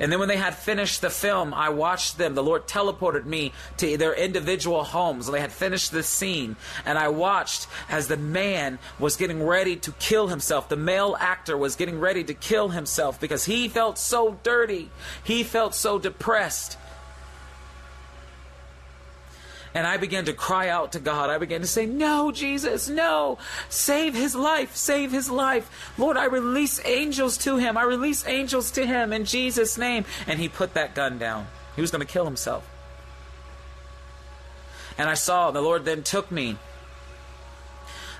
And then when they had finished the film, I watched them. The Lord teleported me to their individual homes. They had finished the scene. And I watched as the man was getting ready to kill himself. The male actor was getting ready to kill himself because he felt so dirty. He felt so depressed. And I began to cry out to God. I began to say, No, Jesus, no. Save his life. Save his life. Lord, I release angels to him. I release angels to him in Jesus' name. And he put that gun down. He was going to kill himself. And I saw the Lord then took me.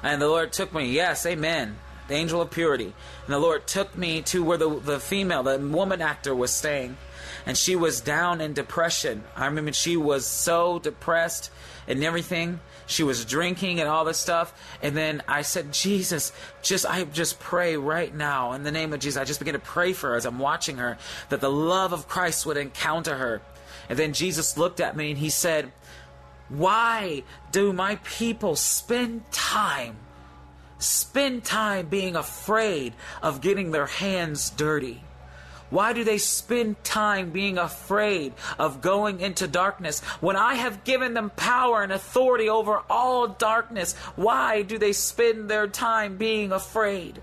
And the Lord took me. Yes, amen. The angel of purity. And the Lord took me to where the, the female, the woman actor was staying and she was down in depression. I remember she was so depressed and everything. She was drinking and all this stuff. And then I said, Jesus, just I just pray right now in the name of Jesus. I just began to pray for her as I'm watching her that the love of Christ would encounter her. And then Jesus looked at me and he said, Why do my people spend time? Spend time being afraid of getting their hands dirty. Why do they spend time being afraid of going into darkness when I have given them power and authority over all darkness? Why do they spend their time being afraid?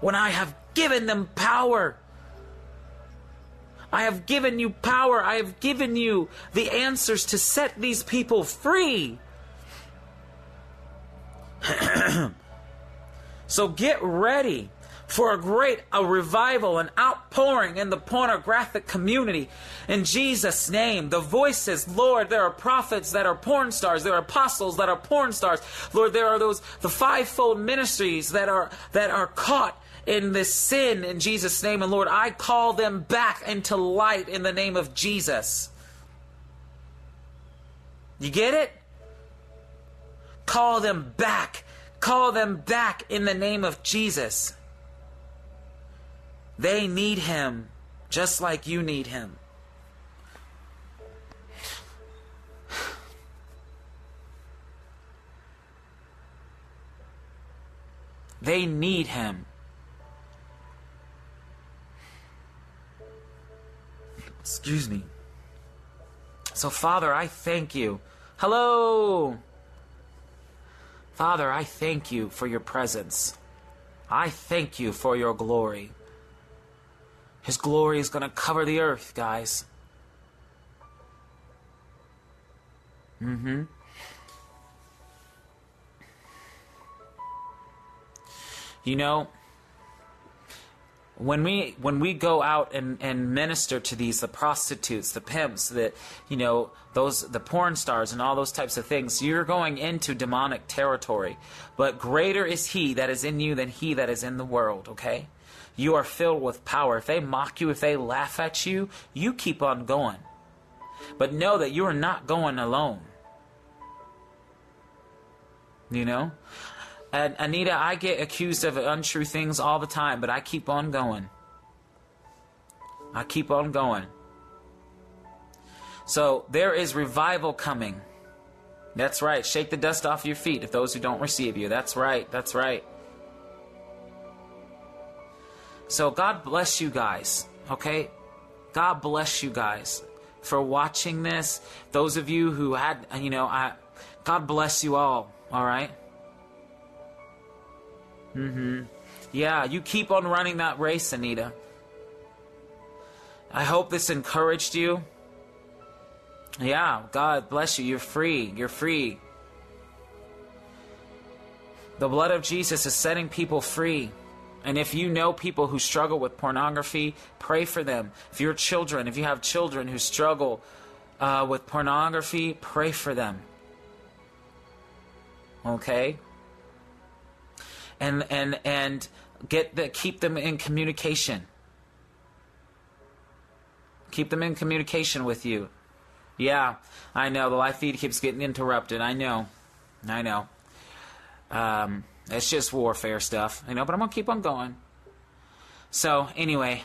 When I have given them power. I have given you power. I have given you the answers to set these people free. <clears throat> so get ready for a great a revival, and outpouring in the pornographic community. In Jesus' name, the voices, Lord, there are prophets that are porn stars, there are apostles that are porn stars. Lord, there are those the fivefold ministries that are that are caught in this sin in Jesus' name. And Lord, I call them back into light in the name of Jesus. You get it? Call them back. Call them back in the name of Jesus. They need him just like you need him. They need him. Excuse me. So, Father, I thank you. Hello! Father, I thank you for your presence. I thank you for your glory. His glory is going to cover the earth, guys. Mm hmm. You know, when we when we go out and, and minister to these the prostitutes the pimps that you know those the porn stars and all those types of things you're going into demonic territory but greater is he that is in you than he that is in the world okay you are filled with power if they mock you if they laugh at you you keep on going but know that you are not going alone you know and Anita, I get accused of untrue things all the time, but I keep on going. I keep on going. So there is revival coming. That's right. Shake the dust off your feet if those who don't receive you. That's right. That's right. So God bless you guys. Okay? God bless you guys for watching this. Those of you who had, you know, I God bless you all. All right? Mm-hmm. Yeah, you keep on running that race, Anita. I hope this encouraged you. Yeah, God bless you. You're free. You're free. The blood of Jesus is setting people free. And if you know people who struggle with pornography, pray for them. If you're children, if you have children who struggle uh, with pornography, pray for them. Okay? and and and get the keep them in communication. Keep them in communication with you. Yeah, I know the live feed keeps getting interrupted. I know, I know. Um, it's just warfare stuff, you know. But I'm gonna keep on going. So anyway,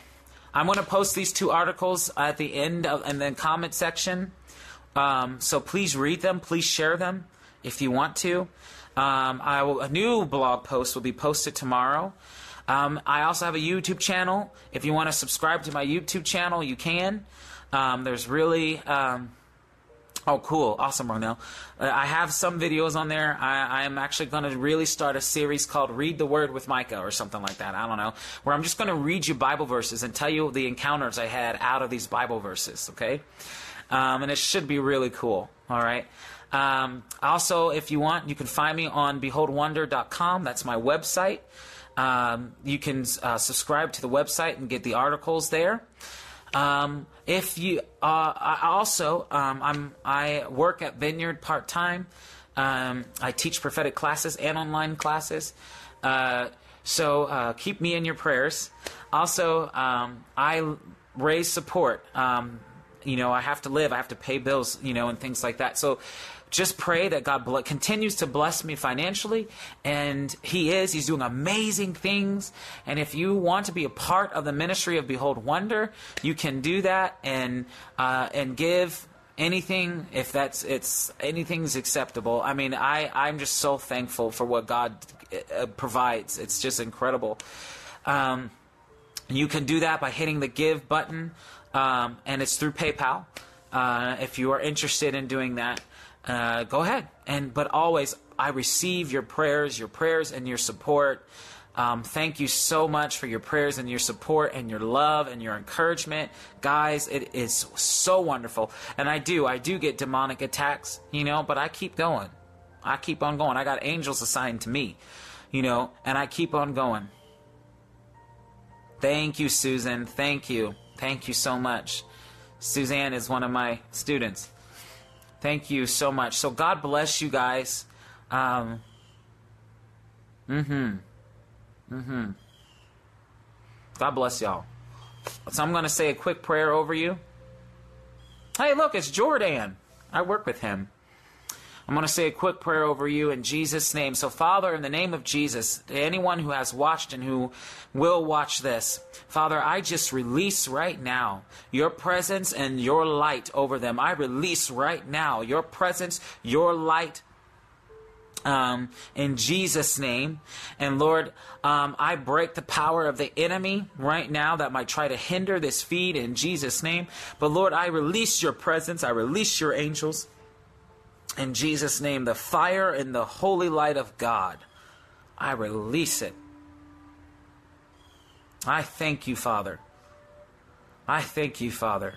I'm gonna post these two articles at the end of in the comment section. Um, so please read them. Please share them if you want to. Um, I will, a new blog post will be posted tomorrow. Um, I also have a YouTube channel. If you want to subscribe to my YouTube channel, you can. Um, there's really. Oh, cool. Awesome, Ronell. Uh, I have some videos on there. I, I am actually going to really start a series called Read the Word with Micah or something like that. I don't know. Where I'm just going to read you Bible verses and tell you the encounters I had out of these Bible verses, okay? Um, and it should be really cool, all right? Um, also, if you want, you can find me on beholdwonder.com. That's my website. Um, you can uh, subscribe to the website and get the articles there. Um, if you uh, I also um, I'm I work at Vineyard part time. Um, I teach prophetic classes and online classes. Uh, so uh, keep me in your prayers. Also, um, I raise support. Um, you know, I have to live. I have to pay bills. You know, and things like that. So just pray that God continues to bless me financially. And He is. He's doing amazing things. And if you want to be a part of the ministry of Behold Wonder, you can do that and uh, and give anything if that's it's anything's acceptable. I mean, I I'm just so thankful for what God uh, provides. It's just incredible. Um, you can do that by hitting the give button, um, and it's through PayPal. Uh, if you are interested in doing that, uh, go ahead. And but always, I receive your prayers, your prayers, and your support. Um, thank you so much for your prayers and your support and your love and your encouragement, guys. It is so wonderful, and I do, I do get demonic attacks, you know, but I keep going. I keep on going. I got angels assigned to me, you know, and I keep on going. Thank you, Susan. Thank you. Thank you so much. Suzanne is one of my students. Thank you so much. So God bless you guys. Um, mm-hmm. Mm-hmm. God bless y'all. So I'm going to say a quick prayer over you. Hey, look, it's Jordan. I work with him. I'm going to say a quick prayer over you in Jesus' name. So, Father, in the name of Jesus, to anyone who has watched and who will watch this, Father, I just release right now your presence and your light over them. I release right now your presence, your light, um, in Jesus' name. And Lord, um, I break the power of the enemy right now that might try to hinder this feed in Jesus' name. But Lord, I release your presence, I release your angels. In Jesus' name, the fire and the holy light of God, I release it. I thank you, Father. I thank you, Father.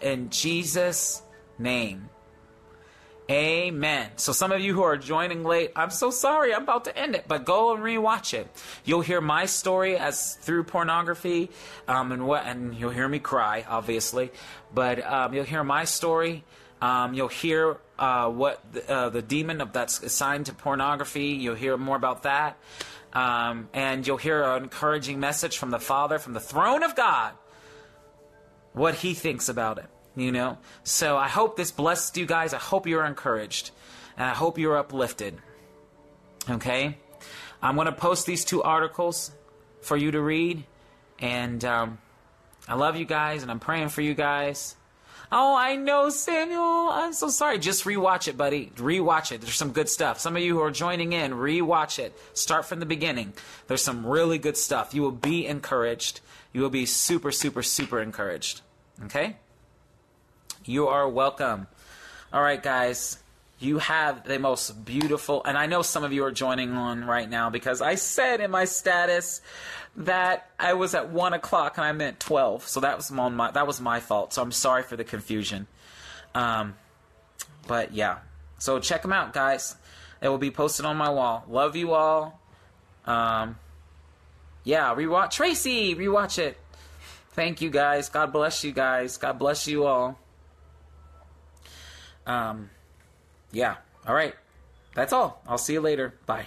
In Jesus' name. Amen. So some of you who are joining late, I'm so sorry. I'm about to end it, but go and rewatch it. You'll hear my story as through pornography, um, and what, and you'll hear me cry, obviously, but um, you'll hear my story um, you'll hear uh, what the, uh, the demon of that's assigned to pornography. You'll hear more about that, um, and you'll hear an encouraging message from the Father, from the throne of God, what He thinks about it. You know. So I hope this blessed you guys. I hope you're encouraged, and I hope you're uplifted. Okay, I'm going to post these two articles for you to read, and um, I love you guys, and I'm praying for you guys. Oh, I know, Samuel. I'm so sorry. Just rewatch it, buddy. Rewatch it. There's some good stuff. Some of you who are joining in, rewatch it. Start from the beginning. There's some really good stuff. You will be encouraged. You will be super, super, super encouraged. Okay? You are welcome. All right, guys. You have the most beautiful, and I know some of you are joining on right now because I said in my status that I was at one o'clock and I meant twelve, so that was my that was my fault. So I'm sorry for the confusion. Um, but yeah, so check them out, guys. It will be posted on my wall. Love you all. Um, yeah, rewatch Tracy. Rewatch it. Thank you, guys. God bless you, guys. God bless you all. Um, yeah. All right. That's all. I'll see you later. Bye.